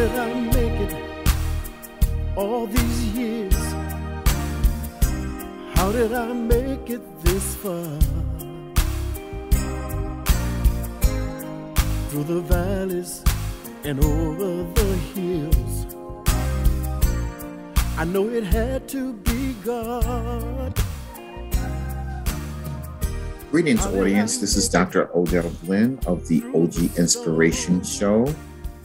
did I make it all these years? How did I make it this far? Through the valleys and over the hills. I know it had to be God. Greetings, audience. This is Dr. Odell Glenn of the OG Inspiration Show.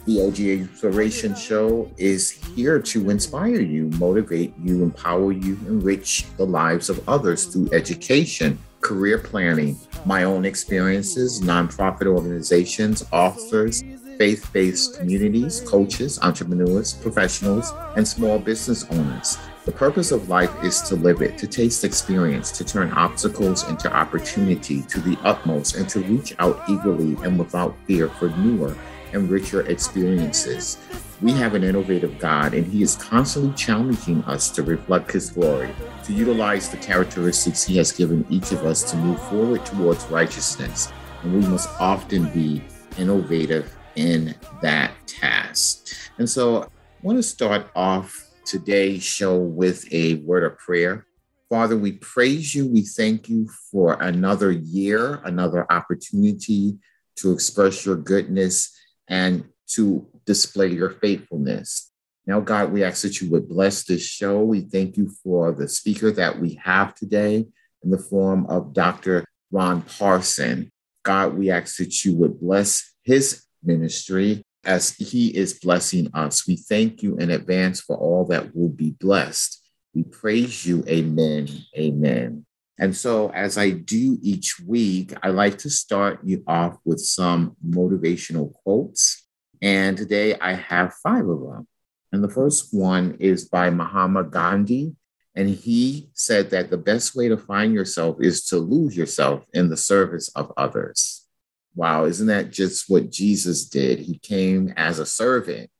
The OG Inspiration Show is here to inspire you, motivate you, empower you, enrich the lives of others through education, career planning, my own experiences, nonprofit organizations, authors, faith based communities, coaches, entrepreneurs, professionals, and small business owners. The purpose of life is to live it, to taste experience, to turn obstacles into opportunity to the utmost, and to reach out eagerly and without fear for newer and richer experiences. We have an innovative God, and He is constantly challenging us to reflect His glory, to utilize the characteristics He has given each of us to move forward towards righteousness. And we must often be innovative in that task. And so I want to start off today's show with a word of prayer. Father, we praise you. We thank you for another year, another opportunity to express your goodness and to display your faithfulness. Now, God, we ask that you would bless this show. We thank you for the speaker that we have today in the form of Dr. Ron Parson. God, we ask that you would bless his ministry as he is blessing us. We thank you in advance for all that will be blessed. We praise you. Amen. Amen. And so, as I do each week, I like to start you off with some motivational quotes. And today I have five of them. And the first one is by Mahatma Gandhi. And he said that the best way to find yourself is to lose yourself in the service of others. Wow, isn't that just what Jesus did? He came as a servant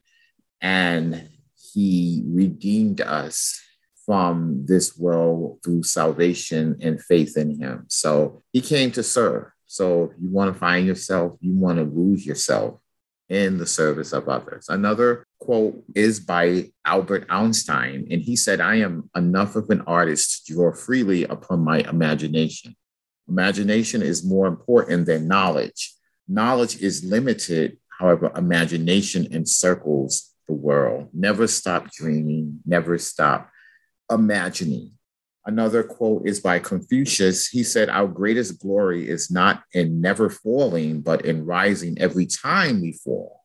and he redeemed us from this world through salvation and faith in him. So he came to serve. So you want to find yourself, you want to lose yourself in the service of others. Another quote is by Albert Einstein, and he said, I am enough of an artist to draw freely upon my imagination. Imagination is more important than knowledge. Knowledge is limited, however, imagination encircles the world. Never stop dreaming, never stop imagining. Another quote is by Confucius. He said, Our greatest glory is not in never falling, but in rising every time we fall.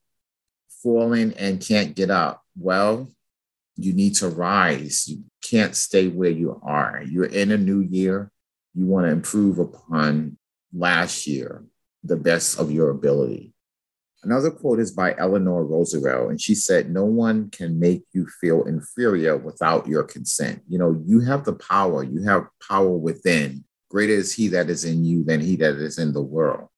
Falling and can't get up. Well, you need to rise. You can't stay where you are. You're in a new year. You want to improve upon last year, the best of your ability. Another quote is by Eleanor Roosevelt, and she said, No one can make you feel inferior without your consent. You know, you have the power, you have power within. Greater is he that is in you than he that is in the world.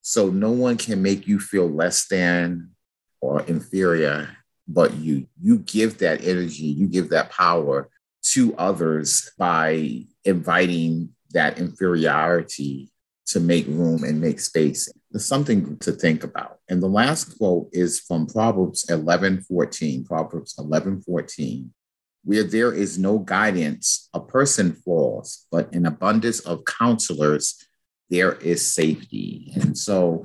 So no one can make you feel less than or inferior, but you. You give that energy, you give that power to others by inviting that inferiority to make room and make space. There's something to think about. And the last quote is from Proverbs 11 14. Proverbs 11 14. Where there is no guidance, a person falls, but in abundance of counselors, there is safety. And so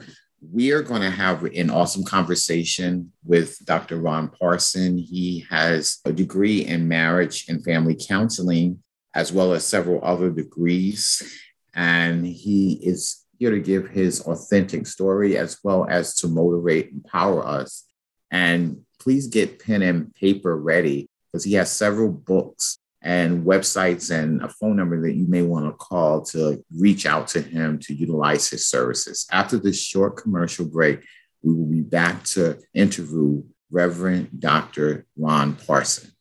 we are going to have an awesome conversation with Dr. Ron Parson. He has a degree in marriage and family counseling, as well as several other degrees and he is here to give his authentic story as well as to motivate, and empower us. And please get pen and paper ready because he has several books and websites and a phone number that you may want to call to reach out to him to utilize his services. After this short commercial break, we will be back to interview Reverend Dr. Ron Parson.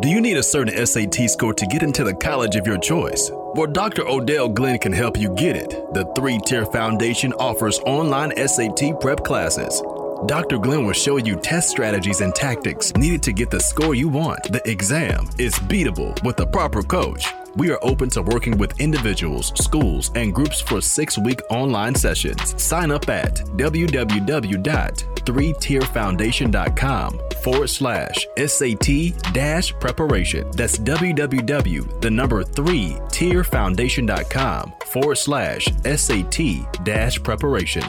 Do you need a certain SAT score to get into the college of your choice? Well, Dr. Odell Glenn can help you get it. The three tier foundation offers online SAT prep classes. Dr. Glenn will show you test strategies and tactics needed to get the score you want. The exam is beatable with a proper coach. We are open to working with individuals, schools, and groups for six week online sessions. Sign up at www.3tierfoundation.com forward slash SAT dash preparation. That's www, the number three tierfoundation.com forward slash SAT dash preparation.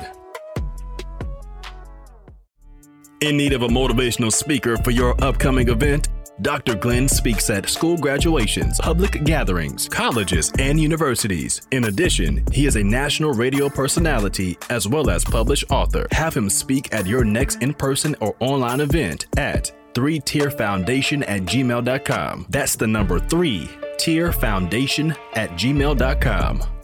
In need of a motivational speaker for your upcoming event? Dr. Glenn speaks at school graduations, public gatherings, colleges, and universities. In addition, he is a national radio personality as well as published author. Have him speak at your next in person or online event at 3tierfoundation at gmail.com. That's the number 3 tierfoundation at gmail.com.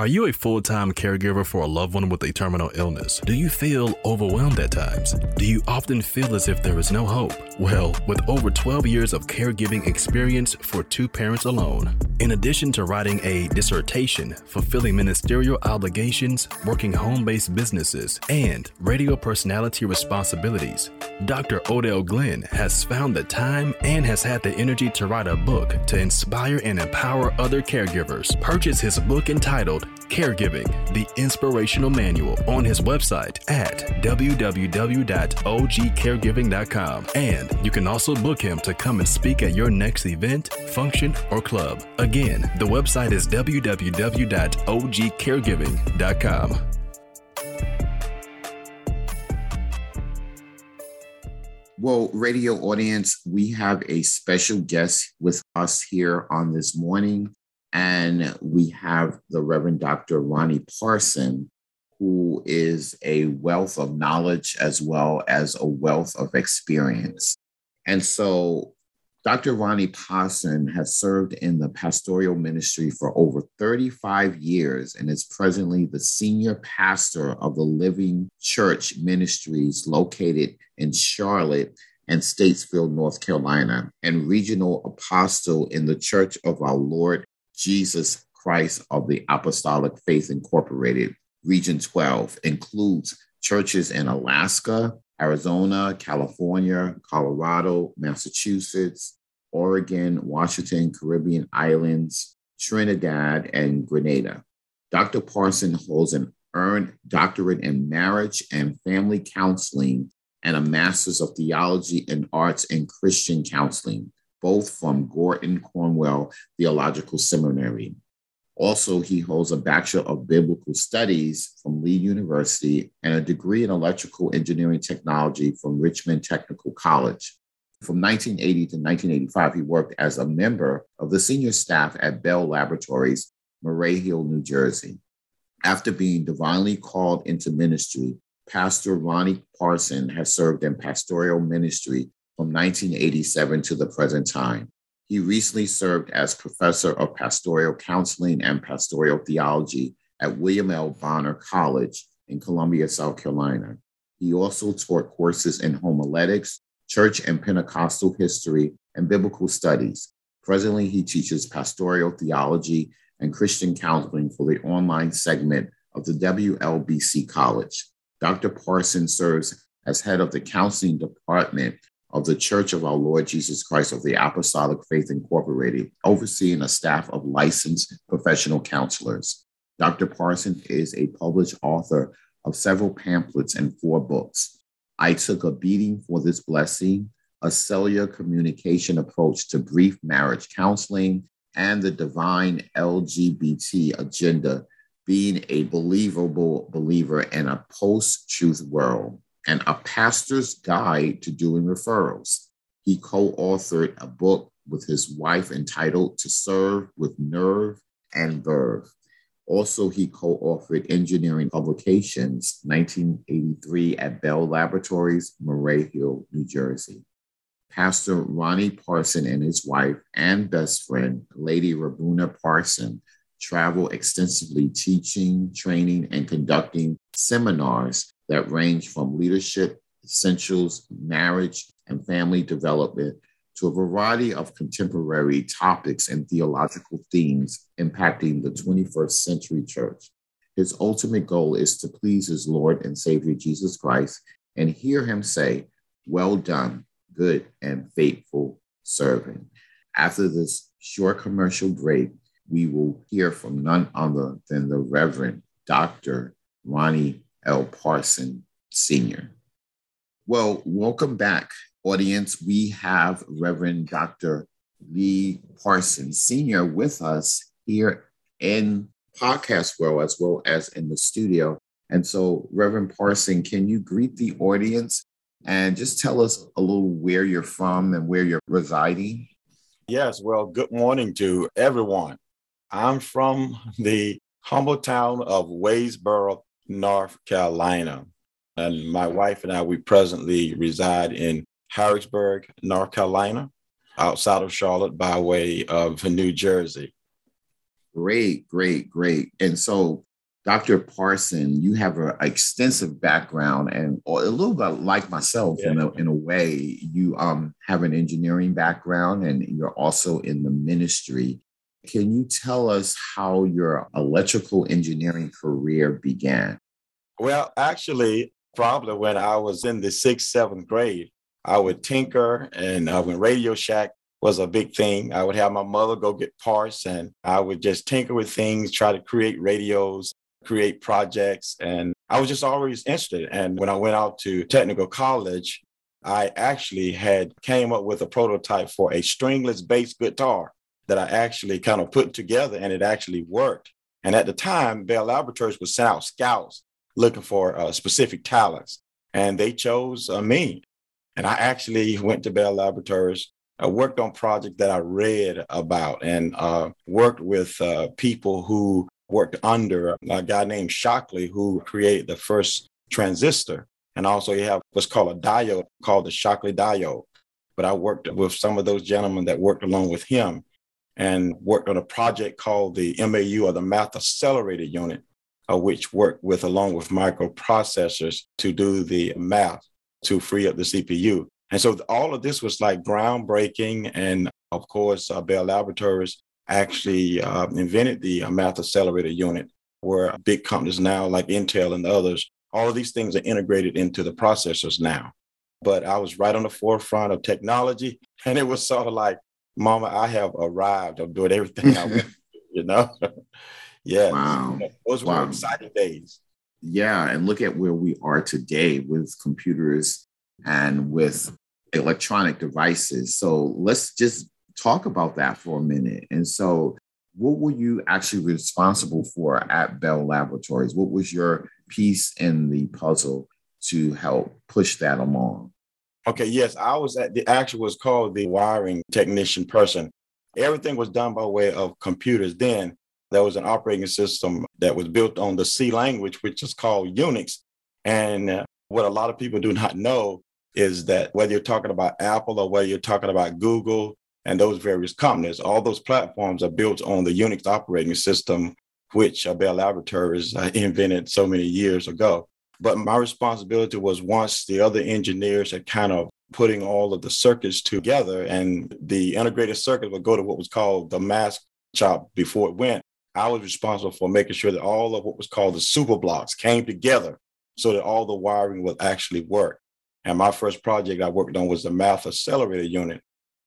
Are you a full time caregiver for a loved one with a terminal illness? Do you feel overwhelmed at times? Do you often feel as if there is no hope? Well, with over 12 years of caregiving experience for two parents alone, in addition to writing a dissertation, fulfilling ministerial obligations, working home based businesses, and radio personality responsibilities, Dr. Odell Glenn has found the time and has had the energy to write a book to inspire and empower other caregivers. Purchase his book entitled Caregiving, the Inspirational Manual on his website at www.ogcaregiving.com. And you can also book him to come and speak at your next event, function, or club. Again, the website is www.ogcaregiving.com. Well, radio audience, we have a special guest with us here on this morning. And we have the Reverend Dr. Ronnie Parson, who is a wealth of knowledge as well as a wealth of experience. And so Dr. Ronnie Parson has served in the pastoral ministry for over 35 years and is presently the senior pastor of the Living Church Ministries located in Charlotte and Statesville, North Carolina, and regional apostle in the Church of our Lord Jesus Christ of the Apostolic Faith Incorporated. Region 12 includes churches in Alaska, Arizona, California, Colorado, Massachusetts, Oregon, Washington, Caribbean islands, Trinidad, and Grenada. Dr. Parson holds an earned doctorate in marriage and family counseling and a master's of theology and arts in Christian counseling, both from Gordon Conwell Theological Seminary. Also, he holds a Bachelor of Biblical Studies from Lee University and a degree in Electrical Engineering Technology from Richmond Technical College. From 1980 to 1985, he worked as a member of the senior staff at Bell Laboratories, Murray Hill, New Jersey. After being divinely called into ministry, Pastor Ronnie Parson has served in pastoral ministry from 1987 to the present time. He recently served as professor of pastoral counseling and pastoral theology at William L. Bonner College in Columbia, South Carolina. He also taught courses in homiletics, church and Pentecostal history, and biblical studies. Presently, he teaches pastoral theology and Christian counseling for the online segment of the WLBC College. Dr. Parson serves as head of the counseling department of the Church of our Lord Jesus Christ of the Apostolic Faith Incorporated, overseeing a staff of licensed professional counselors. Dr. Parson is a published author of several pamphlets and four books. I took a beating for this blessing, a cellular communication approach to brief marriage counseling, and the divine LGBT agenda, being a believable believer in a post truth world and a pastor's guide to doing referrals. He co authored a book with his wife entitled To Serve with Nerve and Verve. Also, he co authored Engineering Publications 1983 at Bell Laboratories, Murray Hill, New Jersey. Pastor Ronnie Parson and his wife and best friend, Lady Rabuna Parson, travel extensively teaching, training, and conducting seminars that range from leadership, essentials, marriage, and family development to a variety of contemporary topics and theological themes impacting the 21st century church. His ultimate goal is to please his Lord and Savior Jesus Christ and hear him say, Well done, good and faithful servant. After this short commercial break, we will hear from none other than the Reverend Dr. Ronnie L. Parson Sr. Well, welcome back, audience. We have Reverend Dr. Lee Parson Sr. with us here in podcast world as well as in the studio. And so, Reverend Parson, can you greet the audience and just tell us a little where you're from and where you're residing? Yes, well, good morning to everyone. I'm from the humble town of Wadesboro, North Carolina. And my wife and I, we presently reside in Harrisburg, North Carolina, outside of Charlotte by way of New Jersey. Great, great, great. And so Dr. Parson, you have an extensive background and a little bit like myself yeah. in, a, in a way. You um, have an engineering background and you're also in the ministry. Can you tell us how your electrical engineering career began? Well, actually, probably when I was in the sixth, seventh grade, I would tinker and uh, when Radio Shack was a big thing, I would have my mother go get parts and I would just tinker with things, try to create radios create projects. And I was just always interested. And when I went out to technical college, I actually had came up with a prototype for a stringless bass guitar that I actually kind of put together and it actually worked. And at the time, Bell Laboratories would send out scouts looking for uh, specific talents, and they chose uh, me. And I actually went to Bell Laboratories, I worked on projects that I read about, and uh, worked with uh, people who worked under a guy named Shockley who created the first transistor. And also you have what's called a diode called the Shockley diode. But I worked with some of those gentlemen that worked along with him and worked on a project called the MAU or the Math Accelerator Unit, uh, which worked with along with microprocessors to do the math to free up the CPU. And so all of this was like groundbreaking. And of course, uh, Bell Laboratories actually uh, invented the uh, math accelerator unit, where big companies now like Intel and others, all of these things are integrated into the processors now. But I was right on the forefront of technology, and it was sort of like, Mama, I have arrived. I'm doing everything I want, you know? yeah. Wow. Those were wow. exciting days. Yeah. And look at where we are today with computers and with electronic devices. So let's just talk about that for a minute. And so, what were you actually responsible for at Bell Laboratories? What was your piece in the puzzle to help push that along? Okay, yes, I was at the actual was called the wiring technician person. Everything was done by way of computers. Then there was an operating system that was built on the C language, which is called Unix. And uh, what a lot of people do not know is that whether you're talking about Apple or whether you're talking about Google and those various companies. All those platforms are built on the Unix operating system, which Bell Laboratories uh, invented so many years ago. But my responsibility was once the other engineers had kind of putting all of the circuits together and the integrated circuit would go to what was called the mask shop before it went. I was responsible for making sure that all of what was called the super blocks came together so that all the wiring would actually work. And my first project I worked on was the math accelerator unit,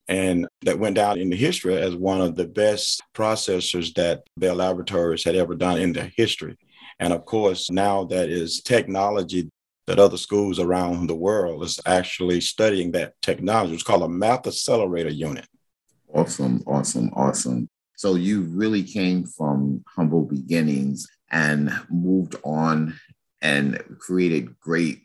and that went down in the history as one of the best processors that Bell Laboratories had ever done in their history. And of course, now that is technology that other schools around the world is actually studying that technology. It's called a math accelerator unit. Awesome, awesome, awesome. So you really came from humble beginnings and moved on and created great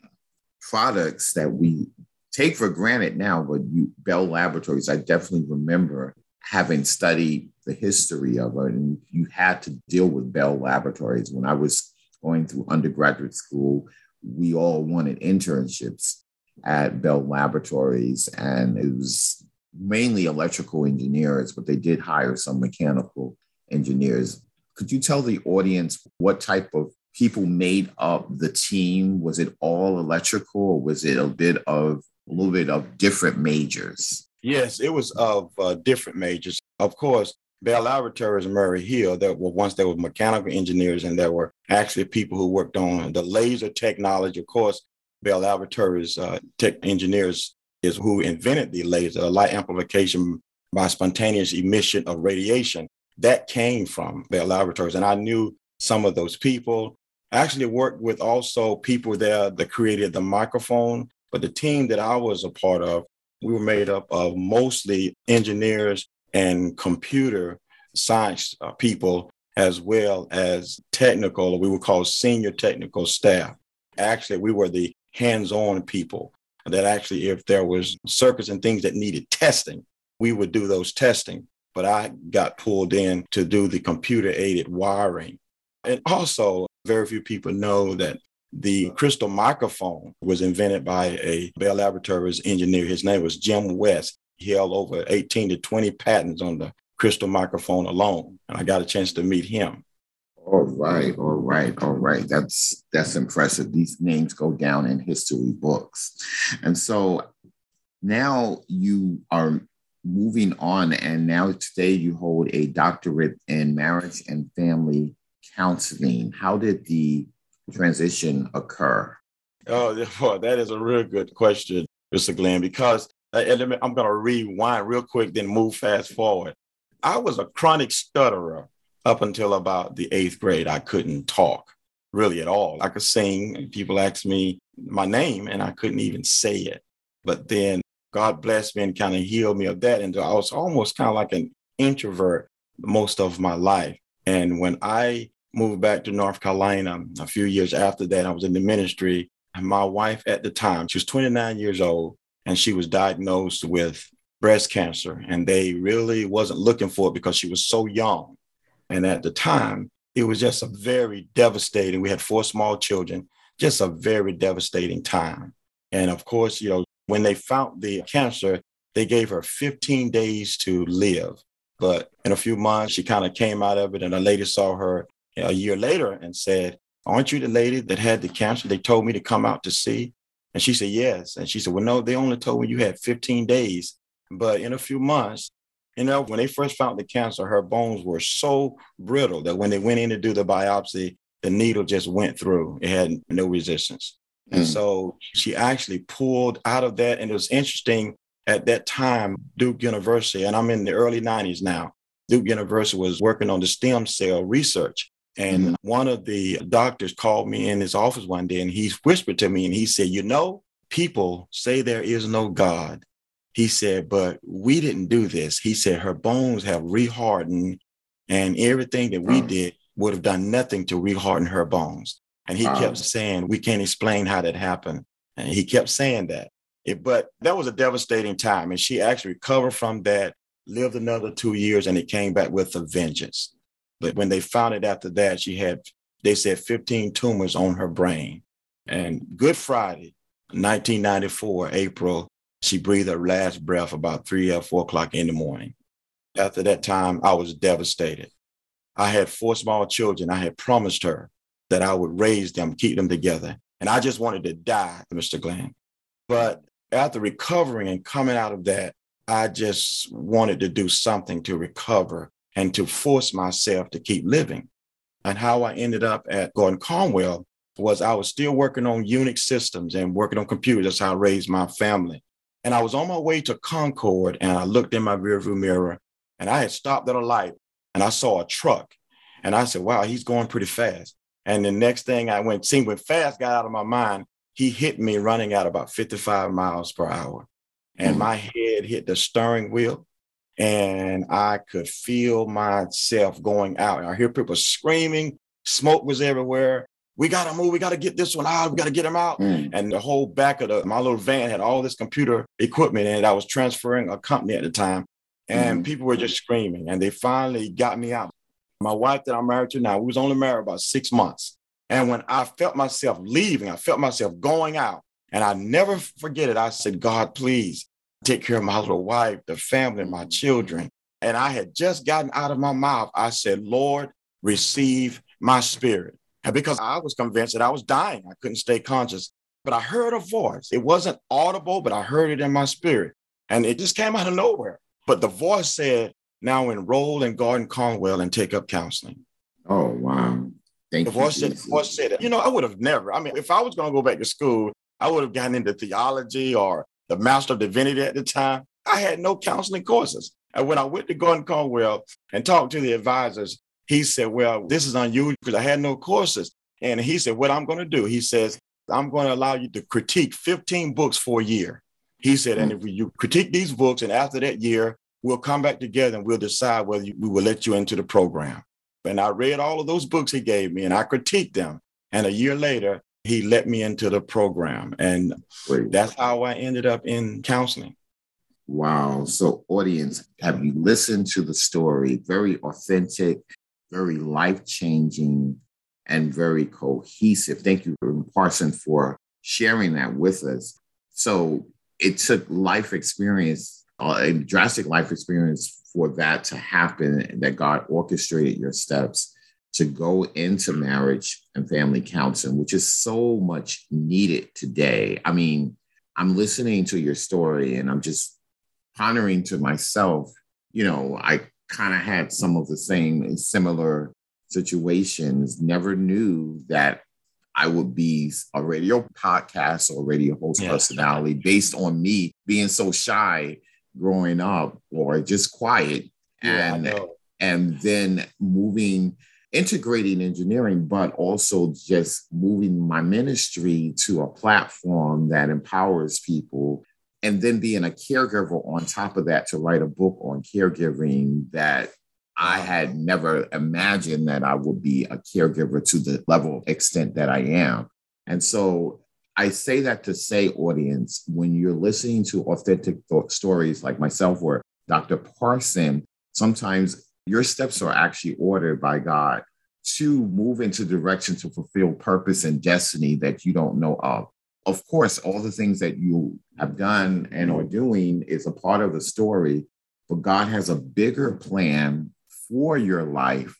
products that we take for granted now, but you Bell Laboratories, I definitely remember having studied the history of it, and you had to deal with Bell Laboratories. When I was going through undergraduate school, we all wanted internships at Bell Laboratories, and it was mainly electrical engineers, but they did hire some mechanical engineers. Could you tell the audience what type of people made up the team? Was it all electrical, or was it a bit of a little bit of different majors. Yes, it was of uh, different majors. Of course, Bell Laboratories and Murray Hill, there were once there were mechanical engineers and there were actually people who worked on the laser technology. Of course, Bell Laboratories uh, tech engineers is who invented the laser, light amplification by spontaneous emission of radiation. That came from Bell Laboratories. And I knew some of those people. I actually worked with also people there that created the microphone. But the team that I was a part of, we were made up of mostly engineers and computer science uh, people, as well as technical, we would call senior technical staff. Actually, we were the hands on people that actually, if there was circuits and things that needed testing, we would do those testing. But I got pulled in to do the computer aided wiring. And also, very few people know that the crystal microphone was invented by a Bell Laboratories engineer. His name was Jim West. He held over 18 to 20 patents on the crystal microphone alone. And I got a chance to meet him. All right, all right, all right. That's that's impressive. These names go down in history books. And so now you are moving on and now today you hold a doctorate in marriage and family counseling. How did the transition occur? Oh, well, that is a real good question, Mr. Glenn, because uh, I'm going to rewind real quick, then move fast forward. I was a chronic stutterer up until about the eighth grade. I couldn't talk really at all. I could sing. People asked me my name, and I couldn't even say it. But then God blessed me and kind of healed me of that. And I was almost kind of like an introvert most of my life. And when I moved back to North Carolina a few years after that, I was in the ministry. And my wife at the time, she was 29 years old, and she was diagnosed with breast cancer. And they really wasn't looking for it because she was so young. And at the time, it was just a very devastating. We had four small children, just a very devastating time. And of course, you know, when they found the cancer, they gave her 15 days to live. But in a few months, she kind of came out of it. And a lady saw her a year later and said, Aren't you the lady that had the cancer? They told me to come out to see. And she said, Yes. And she said, Well, no, they only told me you had 15 days. But in a few months, you know, when they first found the cancer, her bones were so brittle that when they went in to do the biopsy, the needle just went through. It had no resistance. Mm. And so she actually pulled out of that. And it was interesting at that time, Duke University, and I'm in the early 90s now, Duke University was working on the stem cell research. And mm-hmm. one of the doctors called me in his office one day and he whispered to me and he said, You know, people say there is no God. He said, But we didn't do this. He said, Her bones have rehardened and everything that we did would have done nothing to reharden her bones. And he kept saying, We can't explain how that happened. And he kept saying that. It, but that was a devastating time. And she actually recovered from that, lived another two years, and it came back with a vengeance. But when they found it after that, she had, they said 15 tumors on her brain. And Good Friday, 1994, April, she breathed her last breath about three or four o'clock in the morning. After that time, I was devastated. I had four small children. I had promised her that I would raise them, keep them together. And I just wanted to die, Mr. Glenn. But after recovering and coming out of that, I just wanted to do something to recover and to force myself to keep living. And how I ended up at Gordon Conwell was I was still working on Unix systems and working on computers. That's how I raised my family. And I was on my way to Concord and I looked in my rearview mirror and I had stopped at a light and I saw a truck. And I said, wow, he's going pretty fast. And the next thing I went, seeing when fast got out of my mind, he hit me running at about 55 miles per hour. And mm-hmm. my head hit the steering wheel and I could feel myself going out. I hear people screaming, smoke was everywhere. We gotta move, we gotta get this one out, we gotta get him out. Mm. And the whole back of the my little van had all this computer equipment in it. I was transferring a company at the time, and mm. people were just screaming. And they finally got me out. My wife that I'm married to now, we was only married about six months. And when I felt myself leaving, I felt myself going out. And I never forget it. I said, God, please take care of my little wife, the family, my mm-hmm. children. And I had just gotten out of my mouth, I said, Lord, receive my spirit. And because I was convinced that I was dying, I couldn't stay conscious. But I heard a voice. It wasn't audible, but I heard it in my spirit. And it just came out of nowhere. But the voice said, now enroll in Gordon Conwell and take up counseling. Oh, wow. Thank the voice you. Said, the voice said, you know, I would have never, I mean, if I was going to go back to school, I would have gotten into theology or the Master of Divinity at the time. I had no counseling courses. And when I went to Gordon Conwell and talked to the advisors, he said, Well, this is unusual because I had no courses. And he said, What I'm going to do, he says, I'm going to allow you to critique 15 books for a year. He said, And mm. if you critique these books, and after that year, we'll come back together and we'll decide whether we will let you into the program. And I read all of those books he gave me and I critiqued them. And a year later, he let me into the program. And Great. that's how I ended up in counseling. Wow. So, audience, have you listened to the story? Very authentic, very life changing, and very cohesive. Thank you, Parson, for sharing that with us. So, it took life experience, uh, a drastic life experience for that to happen, that God orchestrated your steps to go into marriage and family counseling, which is so much needed today. I mean, I'm listening to your story and I'm just pondering to myself, you know, I kind of had some of the same similar situations, never knew that I would be a radio podcast or radio host yeah. personality based on me being so shy growing up or just quiet yeah, and and then moving integrating engineering, but also just moving my ministry to a platform that empowers people. And then being a caregiver on top of that to write a book on caregiving that I had never imagined that I would be a caregiver to the level extent that I am. And so I say that to say, audience, when you're listening to authentic th- stories like myself or Dr. Parson, sometimes your steps are actually ordered by God to move into direction to fulfill purpose and destiny that you don't know of. Of course, all the things that you have done and are doing is a part of the story, but God has a bigger plan for your life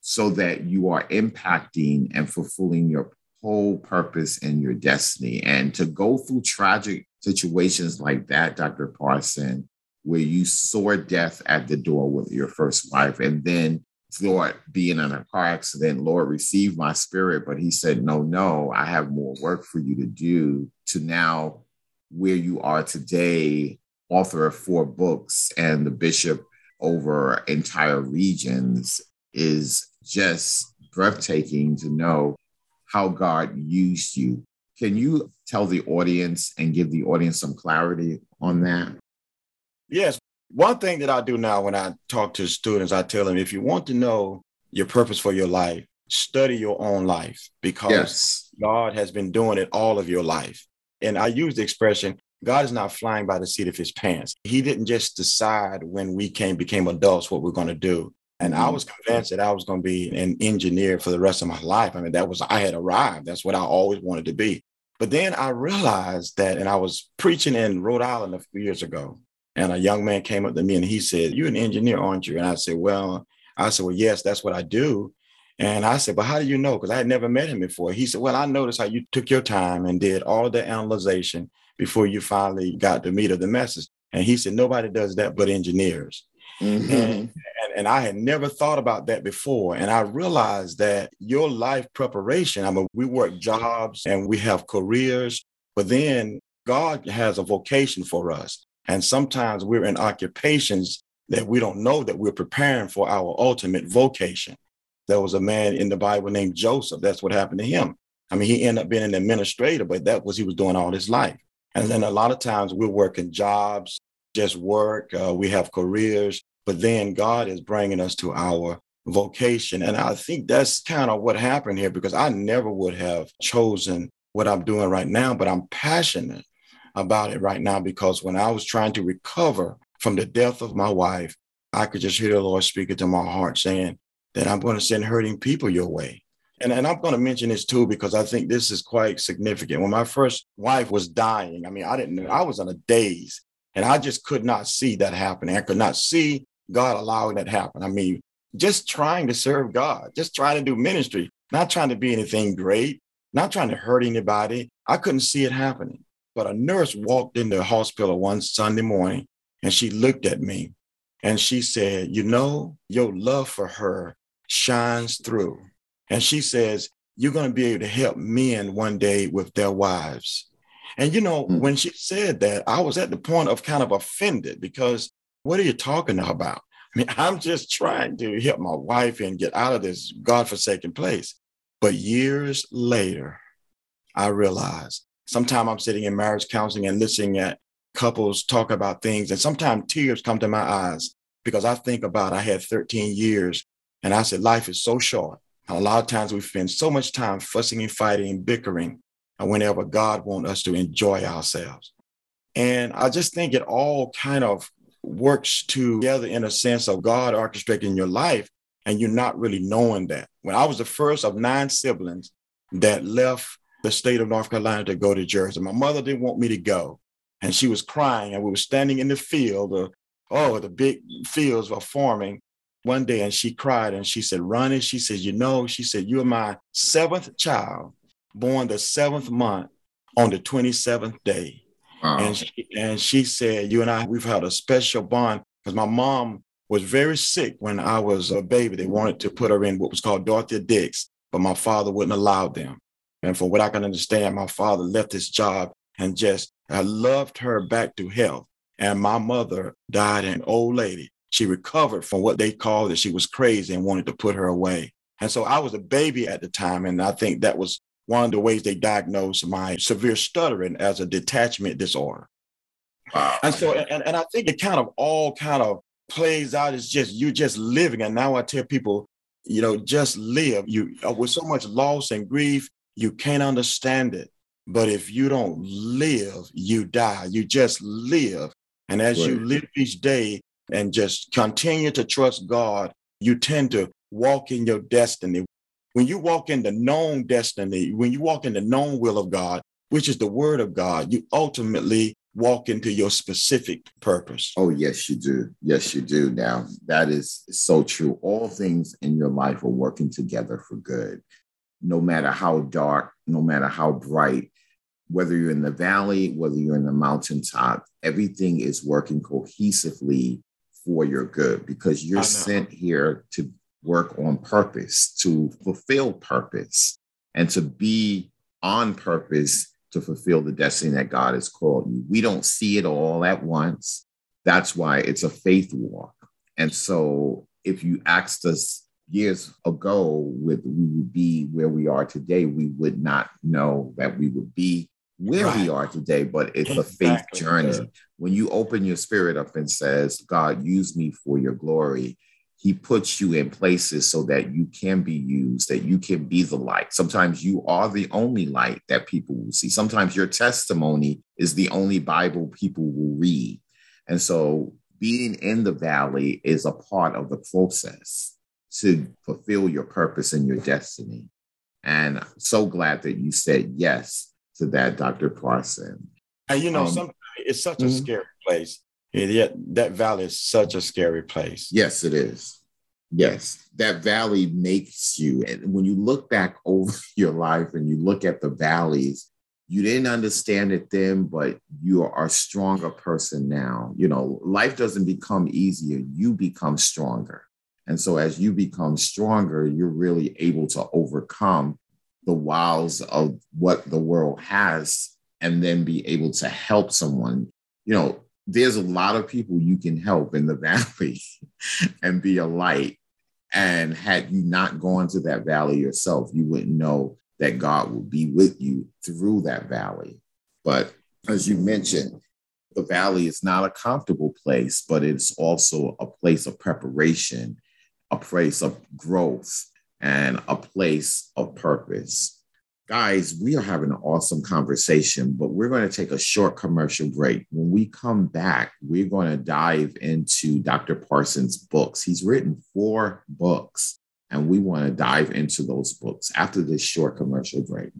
so that you are impacting and fulfilling your whole purpose and your destiny. And to go through tragic situations like that, Dr. Parson, where you saw death at the door with your first wife. And then, Lord, being in a car accident, Lord, receive my spirit. But he said, No, no, I have more work for you to do to now where you are today, author of four books and the bishop over entire regions is just breathtaking to know how God used you. Can you tell the audience and give the audience some clarity on that? Yes. One thing that I do now when I talk to students, I tell them if you want to know your purpose for your life, study your own life because yes. God has been doing it all of your life. And I use the expression God is not flying by the seat of his pants. He didn't just decide when we came became adults what we're going to do. And I mm-hmm. was convinced that I was going to be an engineer for the rest of my life. I mean, that was I had arrived. That's what I always wanted to be. But then I realized that, and I was preaching in Rhode Island a few years ago, and a young man came up to me and he said, You're an engineer, aren't you? And I said, Well, I said, Well, yes, that's what I do. And I said, But how do you know? Because I had never met him before. He said, Well, I noticed how you took your time and did all the analyzation before you finally got the meat of the message. And he said, Nobody does that but engineers. Mm-hmm. And, and, and, I had never thought about that before. And I realized that your life preparation, I mean, we work jobs and we have careers, but then God has a vocation for us. And sometimes we're in occupations that we don't know that we're preparing for our ultimate vocation. There was a man in the Bible named Joseph. That's what happened to him. I mean, he ended up being an administrator, but that was he was doing all his life. And then a lot of times we're working jobs, just work. Uh, we have careers, but then God is bringing us to our vocation. And I think that's kind of what happened here because I never would have chosen what I'm doing right now, but I'm passionate about it right now because when I was trying to recover from the death of my wife, I could just hear the Lord speaking to my heart saying that I'm going to send hurting people your way. And, and I'm going to mention this too because I think this is quite significant. When my first wife was dying, I mean, I didn't know, I was in a daze and I just could not see that happening. I could not see God allowing that happen. I mean, just trying to serve God, just trying to do ministry, not trying to be anything great, not trying to hurt anybody. I couldn't see it happening. But a nurse walked into the hospital one Sunday morning and she looked at me and she said, You know, your love for her shines through. And she says, You're going to be able to help men one day with their wives. And, you know, mm-hmm. when she said that, I was at the point of kind of offended because What are you talking about? I mean, I'm just trying to help my wife and get out of this godforsaken place. But years later, I realized sometimes I'm sitting in marriage counseling and listening at couples talk about things, and sometimes tears come to my eyes because I think about I had 13 years and I said, life is so short. A lot of times we spend so much time fussing and fighting and bickering And whenever God wants us to enjoy ourselves. And I just think it all kind of works together in a sense of God orchestrating your life and you're not really knowing that. When I was the first of nine siblings that left the state of North Carolina to go to Jersey, my mother didn't want me to go. And she was crying, and we were standing in the field. Uh, oh, the big fields were forming one day, and she cried and she said, Ronnie, she said, You know, she said, You're my seventh child, born the seventh month on the 27th day. Wow. And, she, and she said, You and I, we've had a special bond because my mom was very sick when I was a baby. They wanted to put her in what was called Dorothy Dix, but my father wouldn't allow them. And from what I can understand, my father left his job and just I loved her back to health. And my mother died an old lady. She recovered from what they called that she was crazy and wanted to put her away. And so I was a baby at the time. And I think that was one of the ways they diagnosed my severe stuttering as a detachment disorder. Wow. And so, and, and I think it kind of all kind of plays out as just you just living. And now I tell people, you know, just live. You uh, with so much loss and grief, you can't understand it. But if you don't live, you die. You just live. And as right. you live each day and just continue to trust God, you tend to walk in your destiny. When you walk in the known destiny, when you walk in the known will of God, which is the word of God, you ultimately walk into your specific purpose. Oh, yes, you do. Yes, you do. Now, that is so true. All things in your life are working together for good. No matter how dark, no matter how bright, whether you're in the valley, whether you're in the mountaintop, everything is working cohesively for your good because you're sent here to work on purpose, to fulfill purpose, and to be on purpose to fulfill the destiny that God has called you. We don't see it all at once. That's why it's a faith walk. And so if you asked us years ago with we would be where we are today, we would not know that we would be where right. we are today, but it's exactly. a faith journey. When you open your spirit up and says, God, use me for your glory, he puts you in places so that you can be used, that you can be the light. Sometimes you are the only light that people will see. Sometimes your testimony is the only Bible people will read. And so being in the valley is a part of the process to fulfill your purpose and your destiny. And so glad that you said yes to that, Dr. Parson. And you know, um, sometimes it's such a mm-hmm. scary place and yet that valley is such a scary place. Yes, it is. Yes, that valley makes you. And when you look back over your life and you look at the valleys, you didn't understand it then, but you are a stronger person now. You know, life doesn't become easier, you become stronger. And so as you become stronger, you're really able to overcome the wiles of what the world has and then be able to help someone. You know, there's a lot of people you can help in the valley and be a light. And had you not gone to that valley yourself, you wouldn't know that God will be with you through that valley. But as you mentioned, the valley is not a comfortable place, but it's also a place of preparation, a place of growth, and a place of purpose guys, we are having an awesome conversation, but we're going to take a short commercial break. When we come back, we're going to dive into Dr. Parsons' books. He's written four books, and we want to dive into those books after this short commercial break.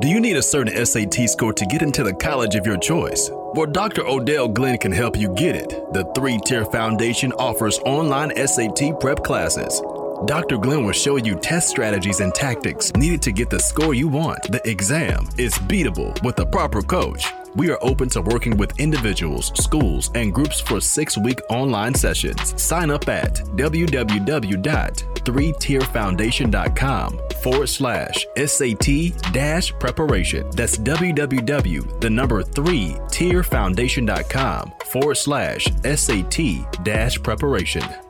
Do you need a certain SAT score to get into the college of your choice? Well, Dr. Odell Glenn can help you get it. The three tier foundation offers online SAT prep classes Dr. Glenn will show you test strategies and tactics needed to get the score you want. The exam is beatable with the proper coach. We are open to working with individuals, schools, and groups for six week online sessions. Sign up at www 3tierfoundation.com forward slash SAT dash preparation. That's www, the number 3 tierfoundation.com forward slash SAT dash preparation.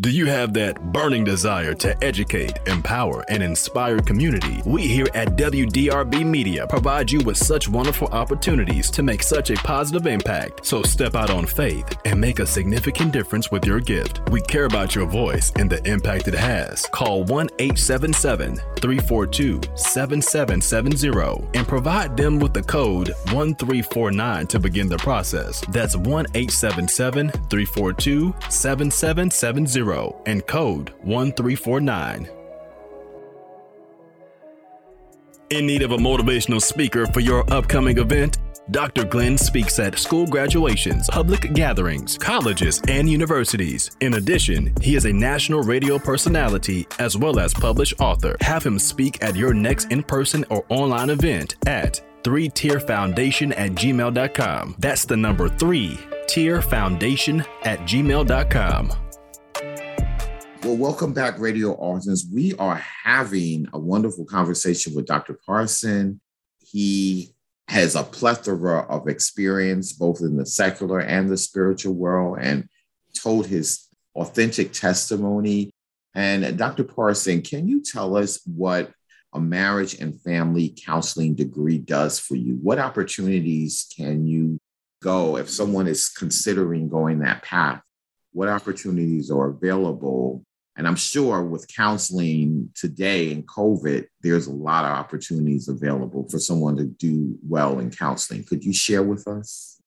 Do you have that burning desire to educate, empower, and inspire community? We here at WDRB Media provide you with such wonderful opportunities to make such a positive impact. So step out on faith and make a significant difference with your gift. We care about your voice and the impact it has. Call 1 877 342 7770 and provide them with the code 1349 to begin the process. That's 1 877 342 7770 and code 1349. In need of a motivational speaker for your upcoming event? Dr. Glenn speaks at school graduations, public gatherings, colleges, and universities. In addition, he is a national radio personality as well as published author. Have him speak at your next in person or online event at 3tierfoundation at gmail.com. That's the number 3 tierfoundation at gmail.com. Well, welcome back, radio audience. We are having a wonderful conversation with Dr. Parson. He has a plethora of experience, both in the secular and the spiritual world, and told his authentic testimony. And Dr. Parson, can you tell us what a marriage and family counseling degree does for you? What opportunities can you go if someone is considering going that path? What opportunities are available and I'm sure with counseling today and COVID, there's a lot of opportunities available for someone to do well in counseling. Could you share with us?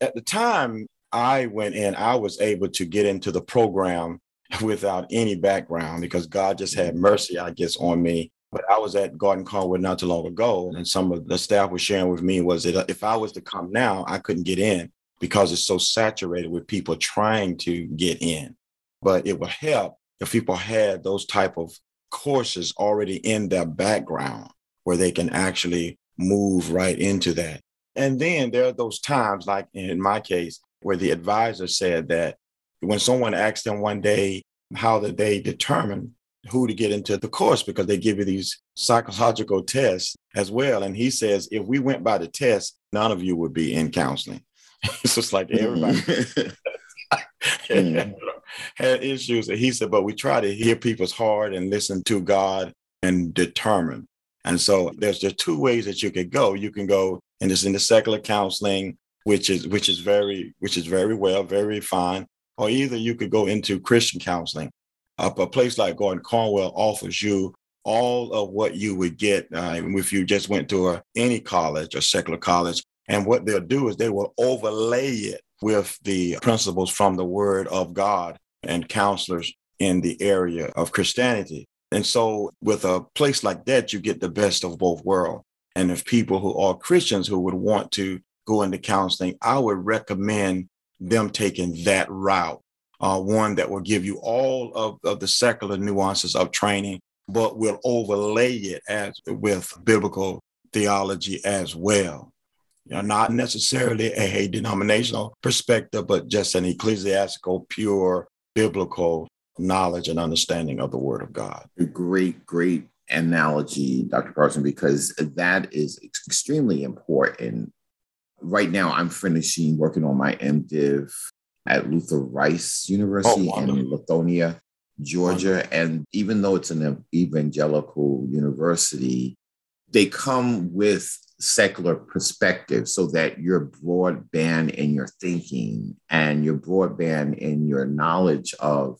At the time I went in, I was able to get into the program without any background because God just had mm-hmm. mercy, I guess, on me. But I was at Gordon Conwell not too long ago, and some of the staff was sharing with me was that uh, if I was to come now, I couldn't get in because it's so saturated with people trying to get in. But it would help if people had those type of courses already in their background where they can actually move right into that. And then there are those times, like in my case, where the advisor said that when someone asked them one day, how did they determine who to get into the course? Because they give you these psychological tests as well. And he says, if we went by the test, none of you would be in counseling. it's just like everybody. mm. Had issues. And he said, but we try to hear people's heart and listen to God and determine. And so there's just two ways that you can go. You can go and it's in the secular counseling, which is which is very which is very well, very fine. Or either you could go into Christian counseling. Uh, a place like Gordon Conwell offers you all of what you would get uh, if you just went to a, any college or secular college. And what they'll do is they will overlay it with the principles from the Word of God and counselors in the area of Christianity. And so, with a place like that, you get the best of both worlds. And if people who are Christians who would want to go into counseling, I would recommend them taking that route. Uh, one that will give you all of, of the secular nuances of training, but will overlay it as with biblical theology as well you know, not necessarily a denominational perspective, but just an ecclesiastical, pure biblical knowledge and understanding of the Word of God. Great, great analogy, Dr. Parson, because that is extremely important. Right now, I'm finishing working on my MDiv at Luther Rice University oh, in Lithonia, Georgia. Wonderful. And even though it's an evangelical university, they come with secular perspective so that you're broadband in your thinking and you're broadband in your knowledge of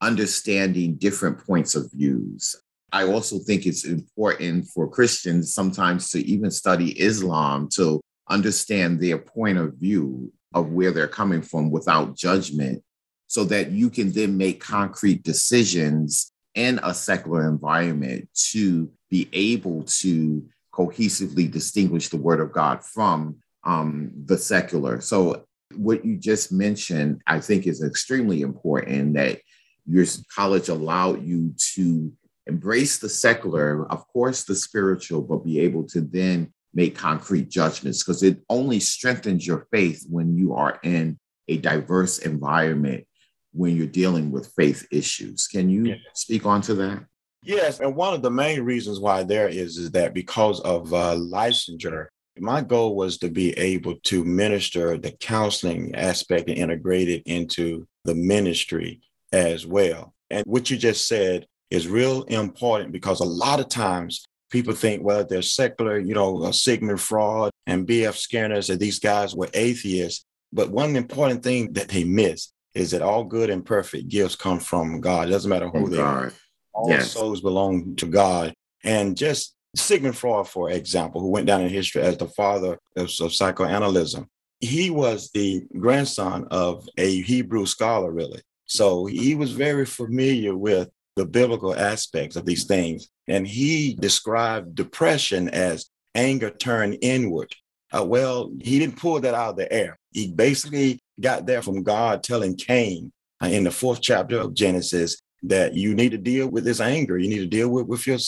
understanding different points of views. I also think it's important for Christians sometimes to even study Islam to understand their point of view of where they're coming from without judgment so that you can then make concrete decisions in a secular environment to be able to cohesively distinguish the word of God from um, the secular. So, what you just mentioned, I think, is extremely important that your college allowed you to embrace the secular, of course, the spiritual, but be able to then make concrete judgments because it only strengthens your faith when you are in a diverse environment when you're dealing with faith issues. Can you yeah. speak on to that? Yes, and one of the main reasons why there is is that because of uh, licensure, my goal was to be able to minister the counseling aspect and integrate it into the ministry as well. And what you just said is real important because a lot of times people think, well, they're secular, you know, Sigmund Freud and B.F. Skinner, that these guys were atheists. But one important thing that they miss is that all good and perfect gifts come from God. It doesn't matter who from they God. are. All yes. souls belong to God. And just Sigmund Freud, for example, who went down in history as the father of, of psychoanalysis, he was the grandson of a Hebrew scholar, really. So he was very familiar with the biblical aspects of these things. And he described depression as anger turned inward. Uh, well, he didn't pull that out of the air. He basically got there from God telling Cain uh, in the fourth chapter of Genesis that you need to deal with this anger. You need to deal with, with your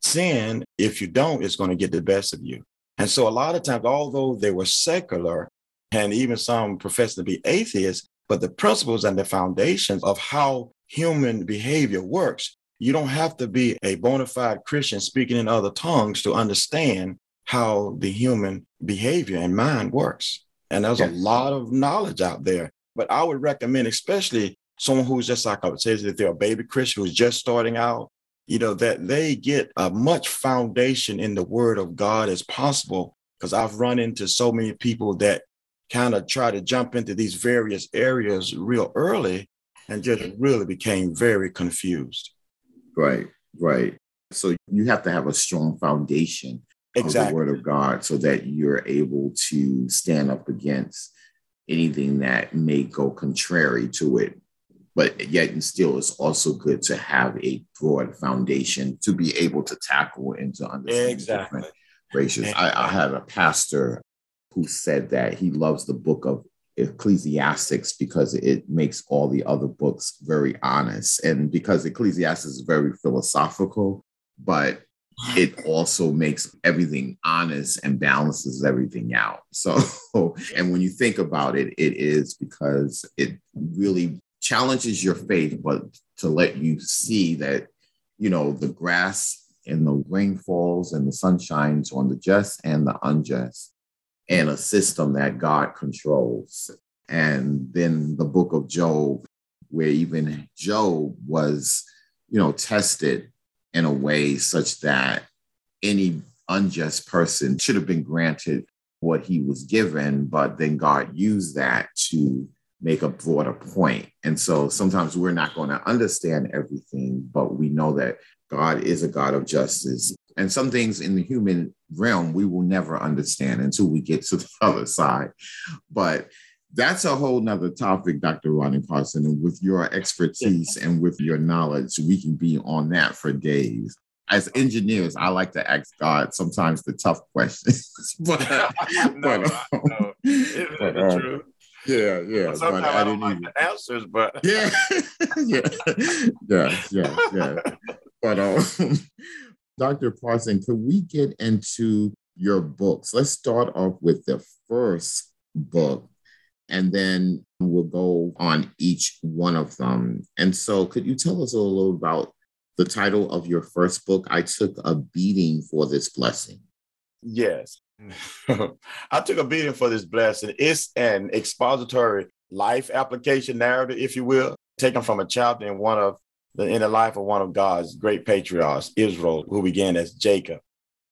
sin. If you don't, it's going to get the best of you. And so, a lot of times, although they were secular and even some profess to be atheists, but the principles and the foundations of how human behavior works, you don't have to be a bona fide Christian speaking in other tongues to understand how the human behavior and mind works. And there's yes. a lot of knowledge out there. But I would recommend, especially someone who's just like I would say, if they're a baby Christian who's just starting out, you know, that they get a much foundation in the word of God as possible. Because I've run into so many people that kind of try to jump into these various areas real early and just mm-hmm. really became very confused. Right, right. So you have to have a strong foundation exactly. of the word of God so that you're able to stand up against anything that may go contrary to it but yet and still it's also good to have a broad foundation to be able to tackle and to understand exactly. different races. I, I had a pastor who said that he loves the book of Ecclesiastics because it makes all the other books very honest. And because Ecclesiastes is very philosophical, but it also makes everything honest and balances everything out. So, and when you think about it, it is because it really challenges your faith, but to let you see that, you know, the grass and the rain falls and the sun shines on the just and the unjust, and a system that God controls. And then the book of Job, where even Job was, you know, tested in a way such that any unjust person should have been granted what he was given, but then God used that to make a broader point. And so sometimes we're not going to understand everything, but we know that God is a God of justice. And some things in the human realm we will never understand until we get to the other side. But that's a whole nother topic, Dr. Ronnie Parson. And with your expertise and with your knowledge, we can be on that for days. As engineers, I like to ask God sometimes the tough questions. but, no, but, um, no. but um, true yeah, yeah. Sometimes I, I, don't like the answers, but yeah, yeah, yeah, yeah, yeah. But um, Dr. Parson, can we get into your books? Let's start off with the first book, and then we'll go on each one of them. And so, could you tell us a little about the title of your first book? I took a beating for this blessing. Yes. I took a beating for this blessing. It's an expository life application narrative, if you will, taken from a chapter in one of the in the life of one of God's great patriarchs, Israel, who began as Jacob.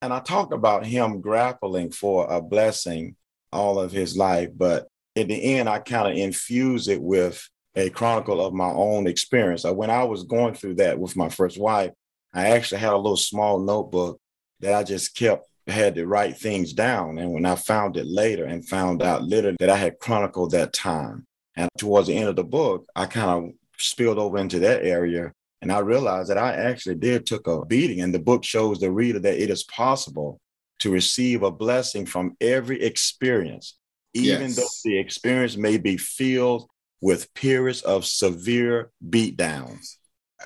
And I talk about him grappling for a blessing all of his life, but in the end, I kind of infuse it with a chronicle of my own experience. Uh, when I was going through that with my first wife, I actually had a little small notebook that I just kept had to write things down. And when I found it later and found out later that I had chronicled that time, and towards the end of the book, I kind of spilled over into that area. And I realized that I actually did took a beating. And the book shows the reader that it is possible to receive a blessing from every experience, even yes. though the experience may be filled with periods of severe beatdowns.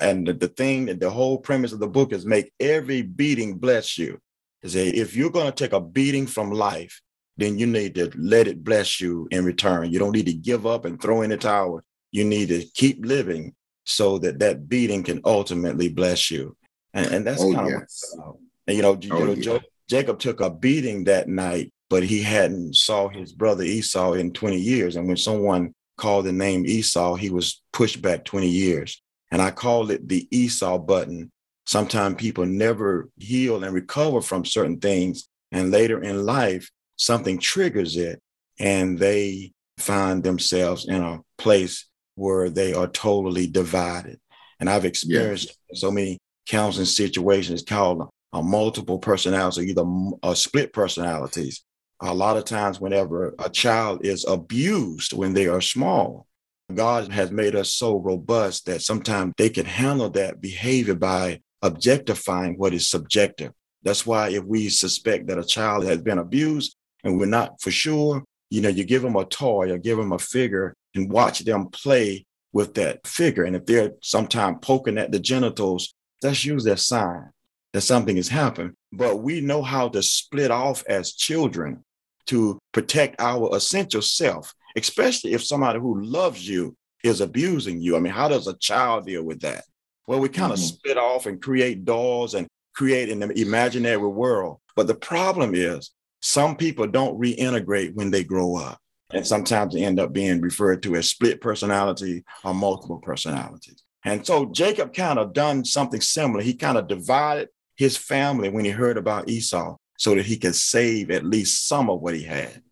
And the, the thing that the whole premise of the book is make every beating bless you is that if you're going to take a beating from life, then you need to let it bless you in return. You don't need to give up and throw in the towel. You need to keep living so that that beating can ultimately bless you. And, and that's oh, kind yes. of, and, you know, you oh, know yeah. Jacob took a beating that night, but he hadn't saw his brother Esau in 20 years. And when someone called the name Esau, he was pushed back 20 years. And I called it the Esau button. Sometimes people never heal and recover from certain things. And later in life, something triggers it and they find themselves in a place where they are totally divided. And I've experienced yes. so many counseling situations called a multiple personalities or either a split personalities. A lot of times, whenever a child is abused when they are small, God has made us so robust that sometimes they can handle that behavior by objectifying what is subjective. That's why if we suspect that a child has been abused and we're not for sure, you know, you give them a toy or give them a figure and watch them play with that figure. And if they're sometimes poking at the genitals, that's usually a sign that something has happened. But we know how to split off as children to protect our essential self, especially if somebody who loves you is abusing you. I mean, how does a child deal with that? Well, we kind of mm-hmm. split off and create dolls and create an imaginary world. But the problem is, some people don't reintegrate when they grow up. And sometimes they end up being referred to as split personality or multiple personalities. And so Jacob kind of done something similar. He kind of divided his family when he heard about Esau so that he could save at least some of what he had.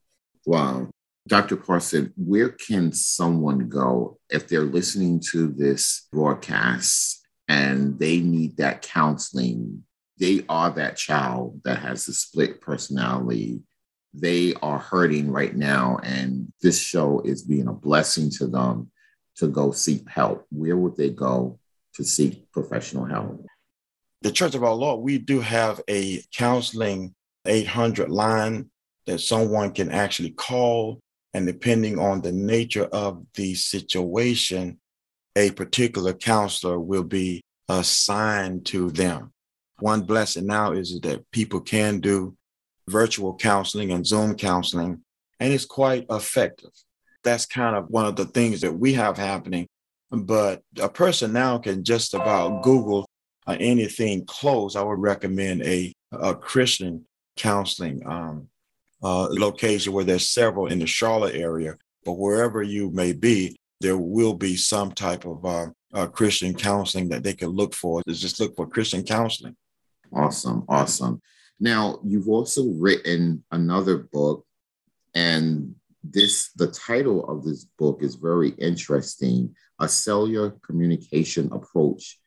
Wow. Dr. Parson, where can someone go if they're listening to this broadcast and they need that counseling? They are that child that has a split personality. They are hurting right now, and this show is being a blessing to them to go seek help. Where would they go to seek professional help? the Church of Our Lord, we do have a counseling 800 line that someone can actually call. And depending on the nature of the situation, a particular counselor will be assigned to them. One blessing now is that people can do virtual counseling and Zoom counseling, and it's quite effective. That's kind of one of the things that we have happening. But a person now can just about Google uh, anything close, I would recommend a, a Christian counseling um, uh, location where there's several in the Charlotte area. But wherever you may be, there will be some type of uh, uh, Christian counseling that they can look for. Just look for Christian counseling. Awesome, awesome. Now you've also written another book, and this the title of this book is very interesting: a cellular communication approach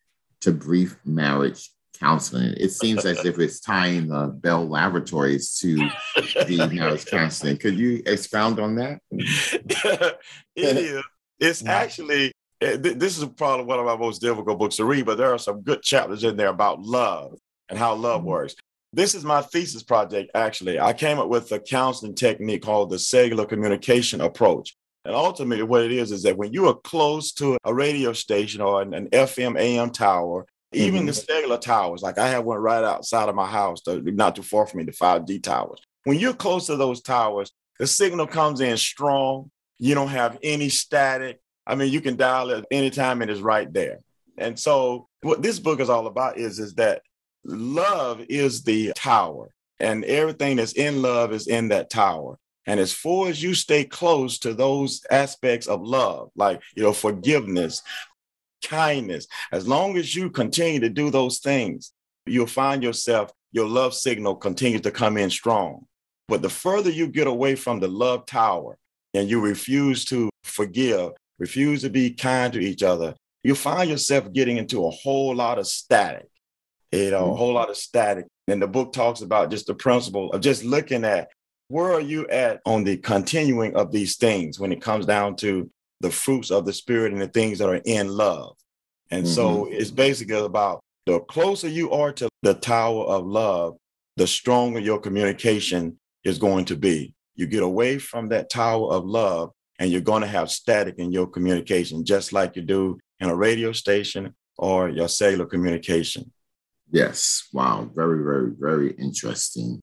to brief marriage counseling. It seems as if it's tying the Bell Laboratories to the marriage counseling. Could you expound on that? it is. It's actually eh, this is probably one of my most difficult books to read, but there are some good chapters in there about love and how love mm-hmm. works. This is my thesis project, actually. I came up with a counseling technique called the cellular communication approach. And ultimately, what it is is that when you are close to a radio station or an, an FM AM tower, even mm-hmm. the cellular towers, like I have one right outside of my house, not too far from me, the 5G towers. When you're close to those towers, the signal comes in strong. You don't have any static. I mean, you can dial it anytime and it's right there. And so, what this book is all about is, is that love is the tower, and everything that's in love is in that tower. And as far as you stay close to those aspects of love, like, you know, forgiveness, kindness, as long as you continue to do those things, you'll find yourself, your love signal continues to come in strong. But the further you get away from the love tower and you refuse to forgive, refuse to be kind to each other, you find yourself getting into a whole lot of static, you know, a whole lot of static. And the book talks about just the principle of just looking at where are you at on the continuing of these things when it comes down to the fruits of the spirit and the things that are in love? And mm-hmm. so it's basically about the closer you are to the tower of love, the stronger your communication is going to be. You get away from that tower of love and you're going to have static in your communication, just like you do in a radio station or your cellular communication. Yes. Wow. Very, very, very interesting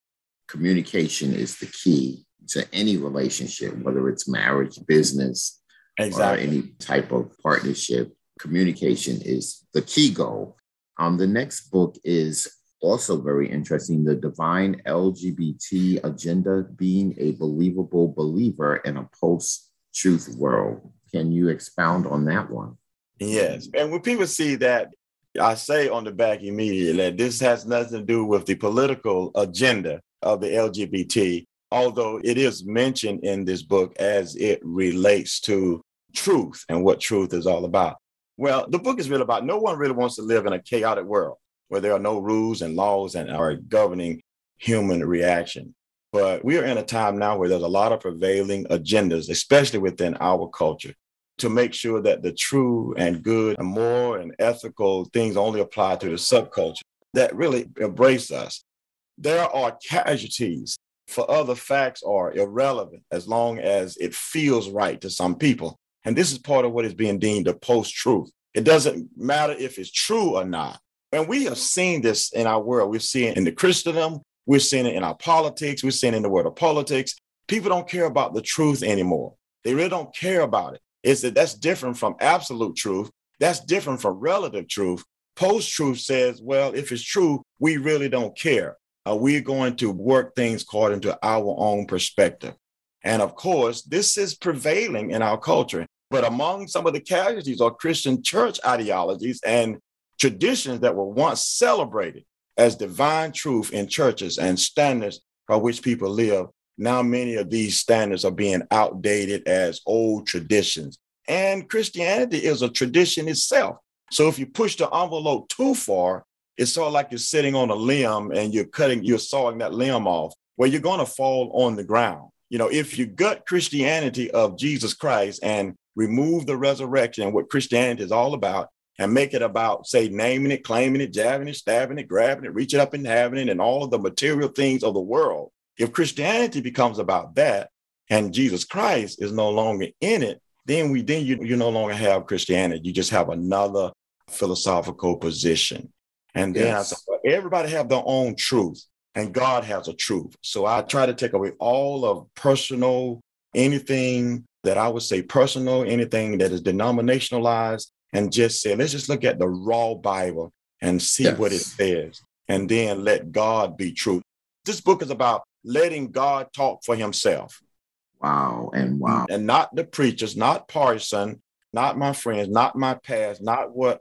communication is the key to any relationship, whether it's marriage, business, exactly. or any type of partnership. Communication is the key goal. Um, the next book is also very interesting The Divine LGBT Agenda Being a Believable Believer in a Post Truth World. Can you expound on that one? Yes. And when people see that, I say on the back immediately that this has nothing to do with the political agenda of the LGBT, although it is mentioned in this book as it relates to truth and what truth is all about. Well, the book is really about no one really wants to live in a chaotic world where there are no rules and laws and are governing human reaction. But we are in a time now where there's a lot of prevailing agendas, especially within our culture, to make sure that the true and good and moral and ethical things only apply to the subculture that really embrace us. There are casualties for other facts are irrelevant as long as it feels right to some people. And this is part of what is being deemed a post truth. It doesn't matter if it's true or not. And we have seen this in our world. We've seen it in the Christendom. We're seeing it in our politics. We're seeing it in the world of politics. People don't care about the truth anymore. They really don't care about it. Is that that's different from absolute truth. That's different from relative truth. Post truth says, well, if it's true, we really don't care. Uh, we're going to work things according to our own perspective. And of course, this is prevailing in our culture. But among some of the casualties are Christian church ideologies and traditions that were once celebrated as divine truth in churches and standards by which people live. Now, many of these standards are being outdated as old traditions. And Christianity is a tradition itself. So if you push the envelope too far, it's sort of like you're sitting on a limb and you're cutting, you're sawing that limb off, where you're going to fall on the ground. You know, if you gut Christianity of Jesus Christ and remove the resurrection and what Christianity is all about, and make it about, say, naming it, claiming it, jabbing it, stabbing it, grabbing it, reaching up and having it, and all of the material things of the world. If Christianity becomes about that and Jesus Christ is no longer in it, then we then you, you no longer have Christianity. You just have another philosophical position. And then yes. I said, well, everybody have their own truth, and God has a truth. So I try to take away all of personal, anything that I would say personal, anything that is denominationalized, and just say, let's just look at the raw Bible and see yes. what it says, and then let God be true. This book is about letting God talk for himself. Wow. And wow. And not the preachers, not partisan, not my friends, not my past, not what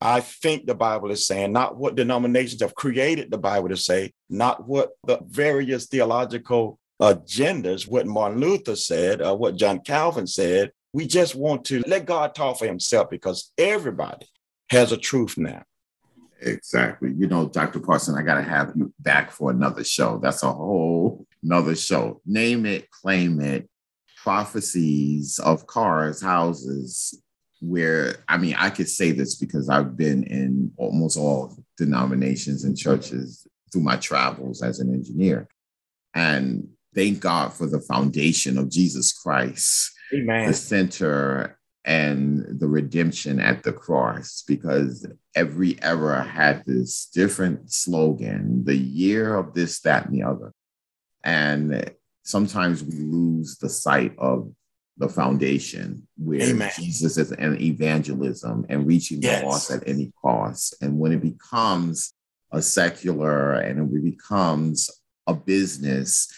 I think the Bible is saying, not what denominations have created the Bible to say, not what the various theological agendas, what Martin Luther said, or what John Calvin said, we just want to let God talk for himself because everybody has a truth now. Exactly. You know, Dr. Parson, I got to have you back for another show. That's a whole another show. Name it, claim it, prophecies of cars, houses, where I mean, I could say this because I've been in almost all denominations and churches through my travels as an engineer. And thank God for the foundation of Jesus Christ Amen. the center and the redemption at the cross because every era had this different slogan the year of this that and the other and sometimes we lose the sight of the foundation where Amen. jesus is an evangelism and reaching yes. the lost at any cost and when it becomes a secular and it becomes a business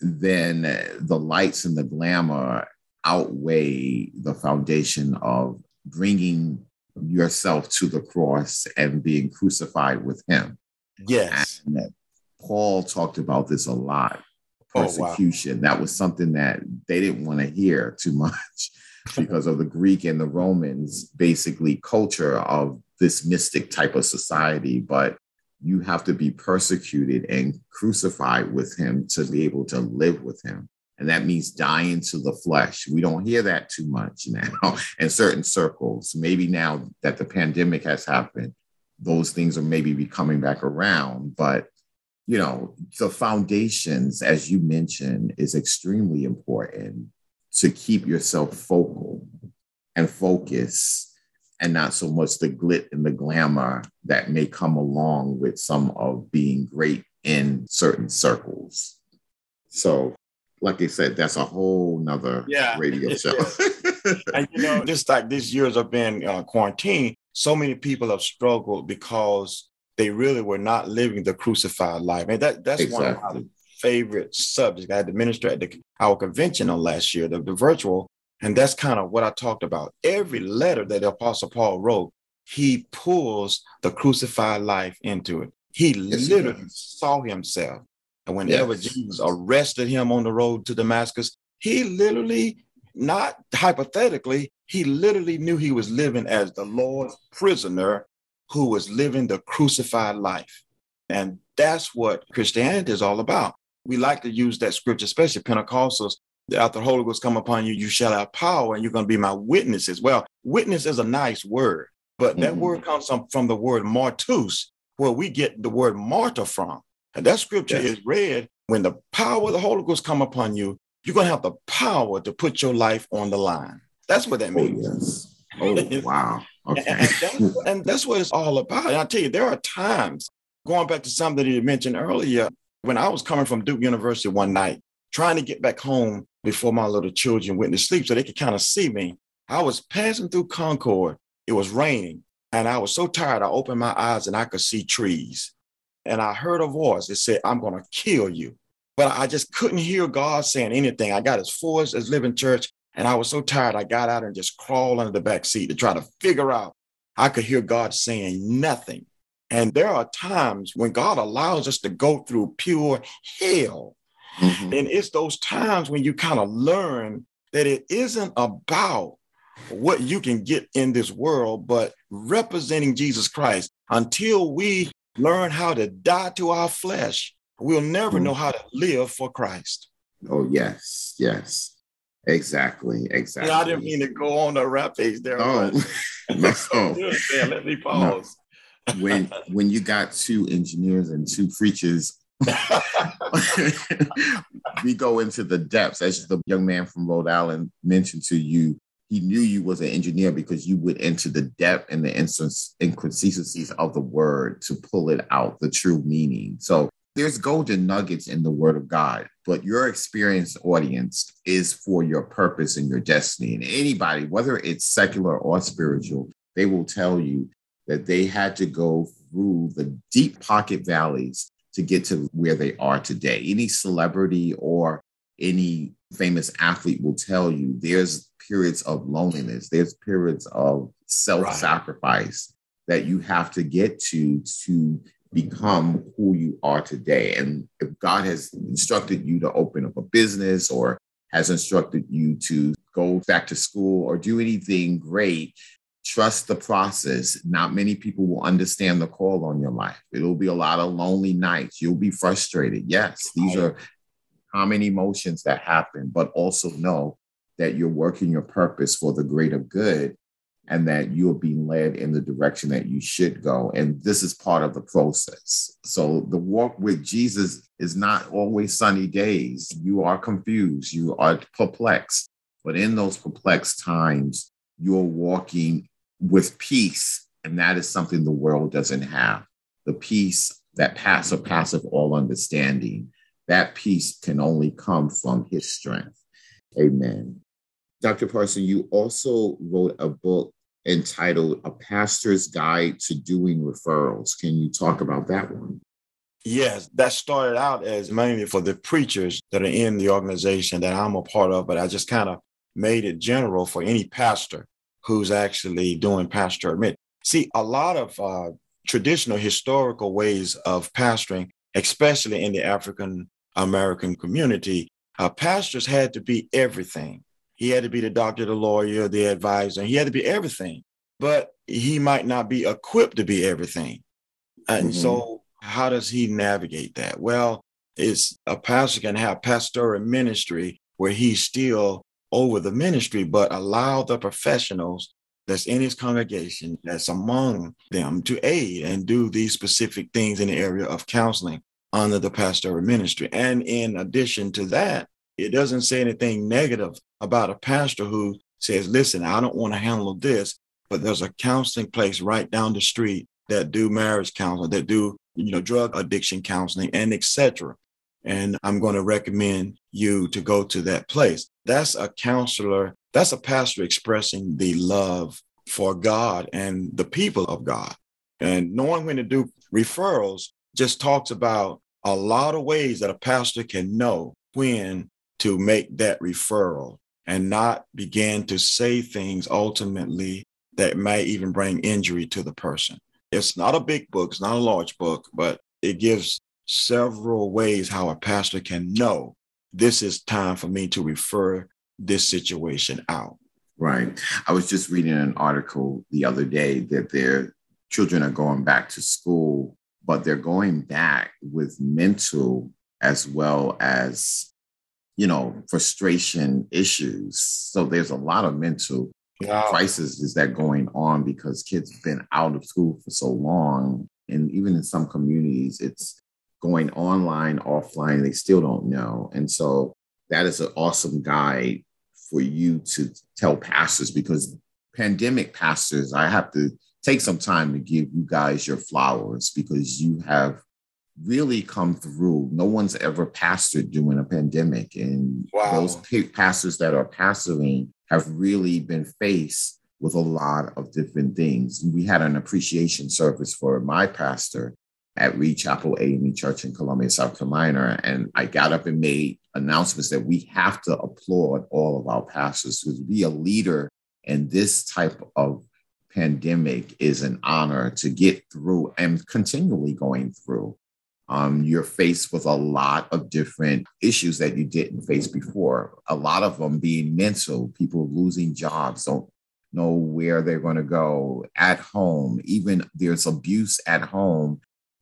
then the lights and the glamour outweigh the foundation of bringing yourself to the cross and being crucified with him. Yes. And Paul talked about this a lot. Persecution. Oh, wow. That was something that they didn't want to hear too much because of the Greek and the Romans, basically, culture of this mystic type of society. But you have to be persecuted and crucified with him to be able to live with him and that means dying to the flesh. We don't hear that too much now in certain circles. Maybe now that the pandemic has happened, those things are maybe be coming back around. But you know, the foundations, as you mentioned, is extremely important to keep yourself focal and focus and not so much the glit and the glamour that may come along with some of being great in certain circles. So like I said, that's a whole nother Yeah. radio show. and you know, just like these years of being uh, quarantined, so many people have struggled because they really were not living the crucified life. And that that's one of my favorite subjects. I had to minister at the, our convention on last year, the, the virtual, and that's kind of what I talked about. Every letter that the Apostle Paul wrote, he pulls the crucified life into it. He Yes, literally does. saw himself. And whenever Yes. Jesus arrested him on the road to Damascus, he literally, not hypothetically, he literally knew he was living as the Lord's prisoner who was living the crucified life. And that's what Christianity is all about. We like to use that scripture, especially Pentecostals. After the Holy Ghost come upon you, you shall have power and you're going to be my witnesses. Well, witness is a nice word, but that Mhm. word comes from, from the word martus, where we get the word martyr from. And that scripture Yes. is read when the power of the Holy Ghost come upon you, you're going to have the power to put your life on the line. That's what that oh, means. yes. Oh, wow. And, Okay. and that's, and that's what it's all about. And I tell you, there are times, going back to something that you mentioned earlier, when I was coming from Duke University one night, trying to get back home before my little children went to sleep so they could kind of see me. I was passing through Concord. It was raining. And I was so tired, I opened my eyes and I could see trees. And I heard a voice that said, I'm going to kill you. But I just couldn't hear God saying anything. I got as full as, as Living Church. And I was so tired, I got out and just crawled under the back seat to try to figure out. I could hear God saying nothing. And there are times when God allows us to go through pure hell. Mhm. And it's those times when you kind of learn that it isn't about what you can get in this world, but representing Jesus Christ. Until we learn how to die to our flesh, we'll never mm. know how to live for Christ. Oh, yes. Yes. Exactly. And Exactly. I didn't mean to go on a rampage there. Oh, no. Let me pause. when when you got two engineers and two preachers we go into the depths as the young man from rhode island mentioned to you he knew you was an engineer because you would enter the depth and the inconsistencies of the word to pull it out the true meaning so there's golden nuggets in the word of god but your experienced audience is for your purpose and your destiny and anybody whether it's secular or spiritual they will tell you that they had to go through the deep pocket valleys to get to where they are today. Any celebrity or any famous athlete will tell you there's periods of loneliness, there's periods of self sacrifice that you have to get to to become who you are today. And if God has instructed you to open up a business or has instructed you to go back to school or do anything great, trust the process. Not many people will understand the call on your life. It'll be a lot of lonely nights. You'll be frustrated. Yes, these are common emotions that happen, but also know that you're working your purpose for the greater good and that you're being led in the direction that you should go. And this is part of the process. So the walk with Jesus is not always sunny days. You are confused, you are perplexed. But in those perplexed times, you're walking with peace. And that is something the world doesn't have. The peace that pass surpasses all understanding. That peace can only come from his strength. Amen. Dr. Parson, you also wrote a book entitled A Pastor's Guide to Doing Referrals. Can you talk about that one? Yes, that started out as mainly for the preachers that are in the organization that I'm a part of, but I just kind of made it general for any pastor who's actually doing pastor admit. See, a lot of uh, traditional historical ways of pastoring, especially in the African American community, uh, pastors had to be everything. He had to be the doctor, the lawyer, the advisor. He had to be everything, but he might not be equipped to be everything. And Mhm. so, how does he navigate that? Well, it's a pastor can have pastoral ministry where he's still over the ministry, but allow the professionals that's in his congregation, that's among them, to aid and do these specific things in the area of counseling under the pastoral ministry. And in addition to that, it doesn't say anything negative about a pastor who says, listen, I don't want to handle this, but there's a counseling place right down the street that do marriage counseling, that do, you know, drug addiction counseling and etc. and I'm going to recommend you to go to that place. That's a counselor, that's a pastor expressing the love for God and the people of God. And knowing when to do referrals just talks about a lot of ways that a pastor can know when to make that referral and not begin to say things ultimately that may even bring injury to the person. It's not a big book, it's not a large book, but it gives several ways how a pastor can know this is time for me to refer this situation out. Right. I was just reading an article the other day that their children are going back to school, but they're going back with mental as well as, you know, frustration issues. So there's a lot of mental wow. crisis is that going on because kids have been out of school for so long. And even in some communities, it's going online, offline, they still don't know. And so that is an awesome guide for you to tell pastors because pandemic pastors, I have to take some time to give you guys your flowers because you have really come through. No one's ever pastored during a pandemic. And wow. those pastors that are pastoring have really been faced with a lot of different things. We had an appreciation service for my pastor at Reid Chapel AME Church in Columbia, South Carolina. And I got up and made announcements that we have to applaud all of our pastors because be a leader in this type of pandemic is an honor to get through and continually going through. Um, you're faced with a lot of different issues that you didn't face before. A lot of them being mental, people losing jobs, don't know where they're going to go at home. Even there's abuse at home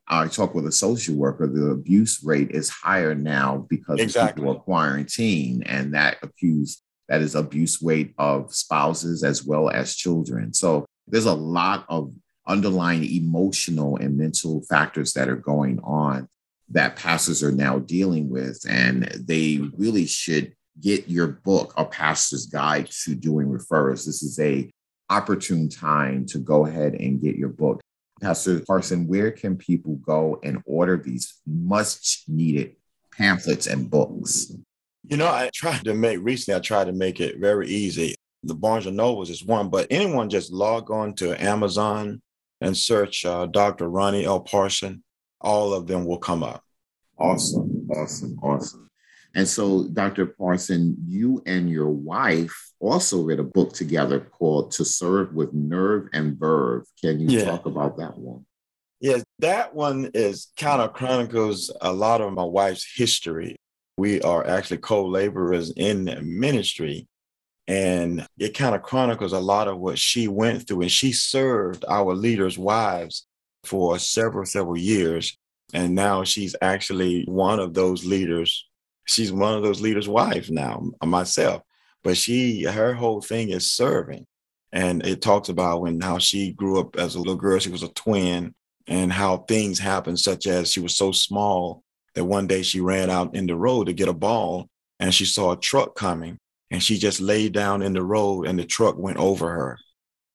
I talk with a social worker, the abuse rate is higher now because exactly. people are quarantined, and that accused that is abuse rate of spouses as well as children. So there's a lot of underlying emotional and mental factors that are going on that pastors are now dealing with, and they really should get your book, A Pastor's Guide to Doing Referrals. This is a opportune time to go ahead and get your book. Pastor Parson, where can people go and order these much needed pamphlets and books? You know, I tried to make recently, I tried to make it very easy. The Barnes and Nobles is one, but anyone just log on to Amazon and search uh, Dr. Ronnie L. Parson. All of them will come up. Awesome, awesome, awesome. And so, Dr. Parson, you and your wife also read a book together called To Serve with Nerve and Verve. Can you yeah. talk about that one? Yes, that one is kind of chronicles a lot of my wife's history. We are actually co laborers in ministry, and it kind of chronicles a lot of what she went through. And she served our leaders' wives for several, several years. And now she's actually one of those leaders she's one of those leaders' wives now, myself. But she, her whole thing is serving. And it talks about when how she grew up as a little girl, she was a twin, and how things happened, such as she was so small that one day she ran out in the road to get a ball and she saw a truck coming and she just laid down in the road and the truck went over her.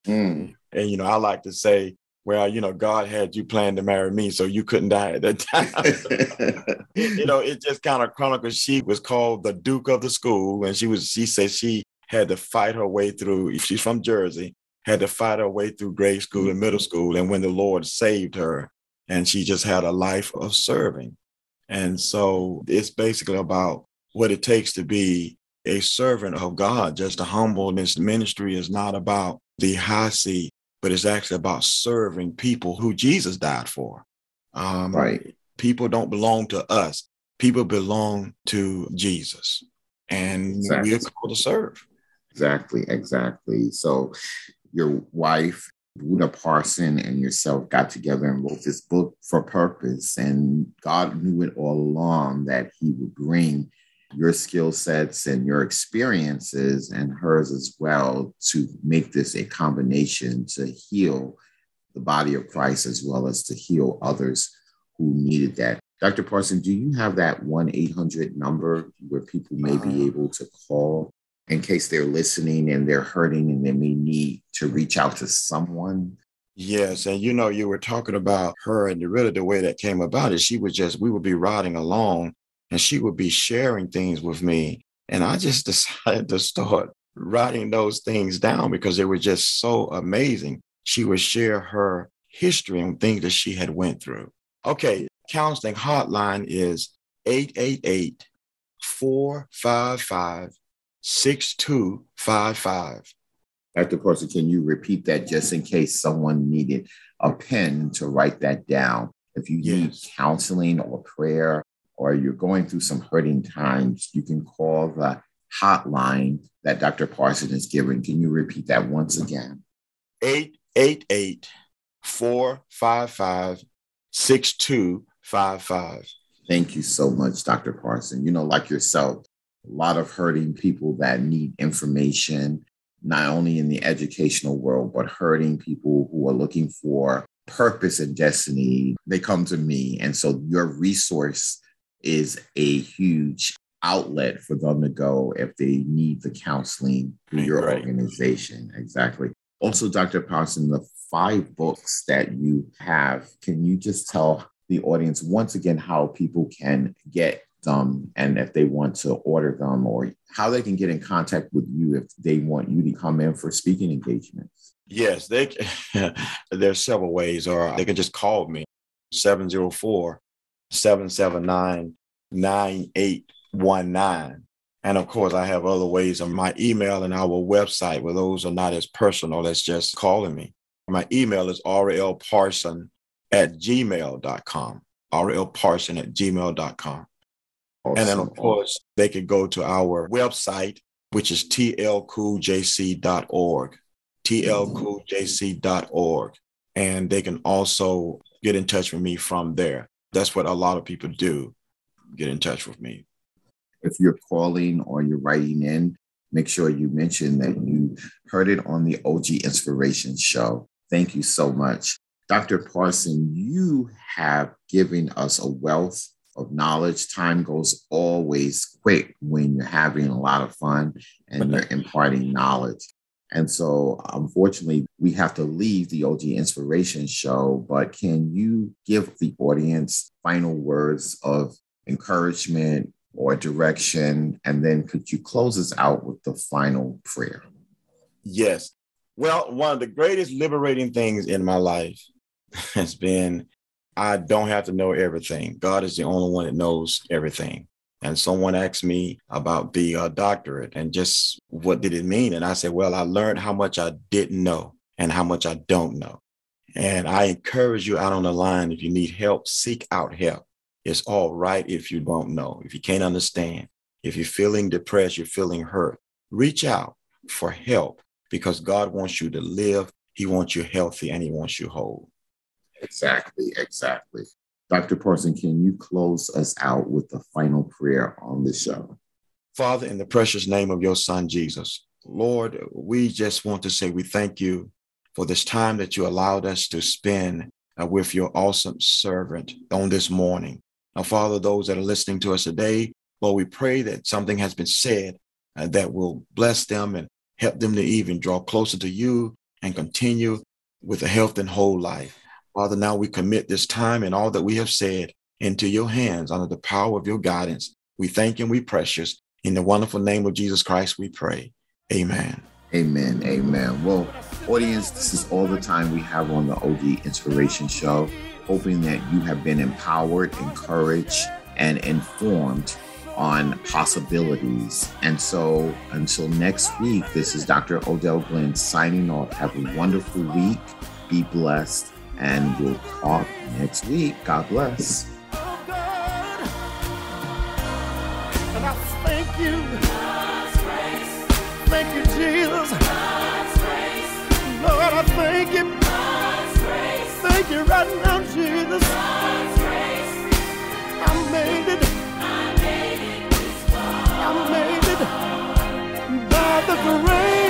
Mm. And, you know, I like to say, well, you know, God had you planned to marry me, so you couldn't die at that time. you know, it just kind of chronicles she was called the Duke of the school, and she was she said she had to fight her way through. If she's from Jersey, had to fight her way through grade school and middle school, and when the Lord saved her, and she just had a life of serving. And so it's basically about what it takes to be a servant of God. Just a humbleness ministry is not about the high seat but it's actually about serving people who Jesus died for. Um, right. People don't belong to us. People belong to Jesus, and exactly. we are called to serve. Exactly. Exactly. So, your wife, Buddha Parson, and yourself got together and wrote this book for purpose, and God knew it all along that He would bring your skill sets and your experiences and hers as well to make this a combination to heal the body of Christ as well as to heal others who needed that. Dr. Parson, do you have that 1 800 number where people may be uh-huh. able to call in case they're listening and they're hurting and they may need to reach out to someone? Yes. And you know, you were talking about her and really the way that came about is she was just, we would be riding along and she would be sharing things with me. And I just decided to start writing those things down because they were just so amazing. She would share her history and things that she had went through. Okay, counseling hotline is 888 455 6255. Dr. Parson, can you repeat that just in case someone needed a pen to write that down? If you yes. need counseling or prayer, or you're going through some hurting times, you can call the hotline that Dr. Parson is giving. Can you repeat that once again? 888 455 6255. Thank you so much, Dr. Parson. You know, like yourself, a lot of hurting people that need information, not only in the educational world, but hurting people who are looking for purpose and destiny. They come to me. And so your resource is a huge outlet for them to go if they need the counseling through your right. organization. Exactly. Also, Dr. Parson, the five books that you have, can you just tell the audience once again how people can get them and if they want to order them or how they can get in contact with you if they want you to come in for speaking engagements? Yes, they there's several ways, or they can just call me 704 779 9819. And of course, I have other ways on my email and our website where those are not as personal as just calling me. My email is rlparson at gmail.com. rlparson at gmail.com. Awesome. And then, of course, they could go to our website, which is tlcooljc.org, tlcooljc.org. And they can also get in touch with me from there. That's what a lot of people do get in touch with me. If you're calling or you're writing in, make sure you mention that you heard it on the OG Inspiration Show. Thank you so much. Dr. Parson, you have given us a wealth of knowledge. Time goes always quick when you're having a lot of fun and you're imparting knowledge. And so, unfortunately, we have to leave the OG Inspiration Show. But can you give the audience final words of encouragement or direction? And then could you close us out with the final prayer? Yes. Well, one of the greatest liberating things in my life has been I don't have to know everything. God is the only one that knows everything. And someone asked me about the uh, doctorate and just what did it mean? And I said, well, I learned how much I didn't know and how much I don't know. And I encourage you out on the line, if you need help, seek out help. It's all right if you don't know, if you can't understand, if you're feeling depressed, you're feeling hurt, reach out for help because God wants you to live. He wants you healthy and he wants you whole. Exactly, exactly. Dr. Parson, can you close us out with the final prayer on the show? Father, in the precious name of your son, Jesus, Lord, we just want to say we thank you for this time that you allowed us to spend uh, with your awesome servant on this morning. Now, Father, those that are listening to us today, Lord, we pray that something has been said uh, that will bless them and help them to even draw closer to you and continue with a health and whole life. Father, now we commit this time and all that we have said into your hands under the power of your guidance. We thank and we precious. In the wonderful name of Jesus Christ, we pray. Amen. Amen. Amen. Well, audience, this is all the time we have on the OG Inspiration Show. Hoping that you have been empowered, encouraged, and informed on possibilities. And so until next week, this is Dr. Odell Glenn signing off. Have a wonderful week. Be blessed and we'll talk next week. God bless. Thank you. Jesus. Lord, I thank you. Thank you right now, Jesus. I made it. I made it by the grace.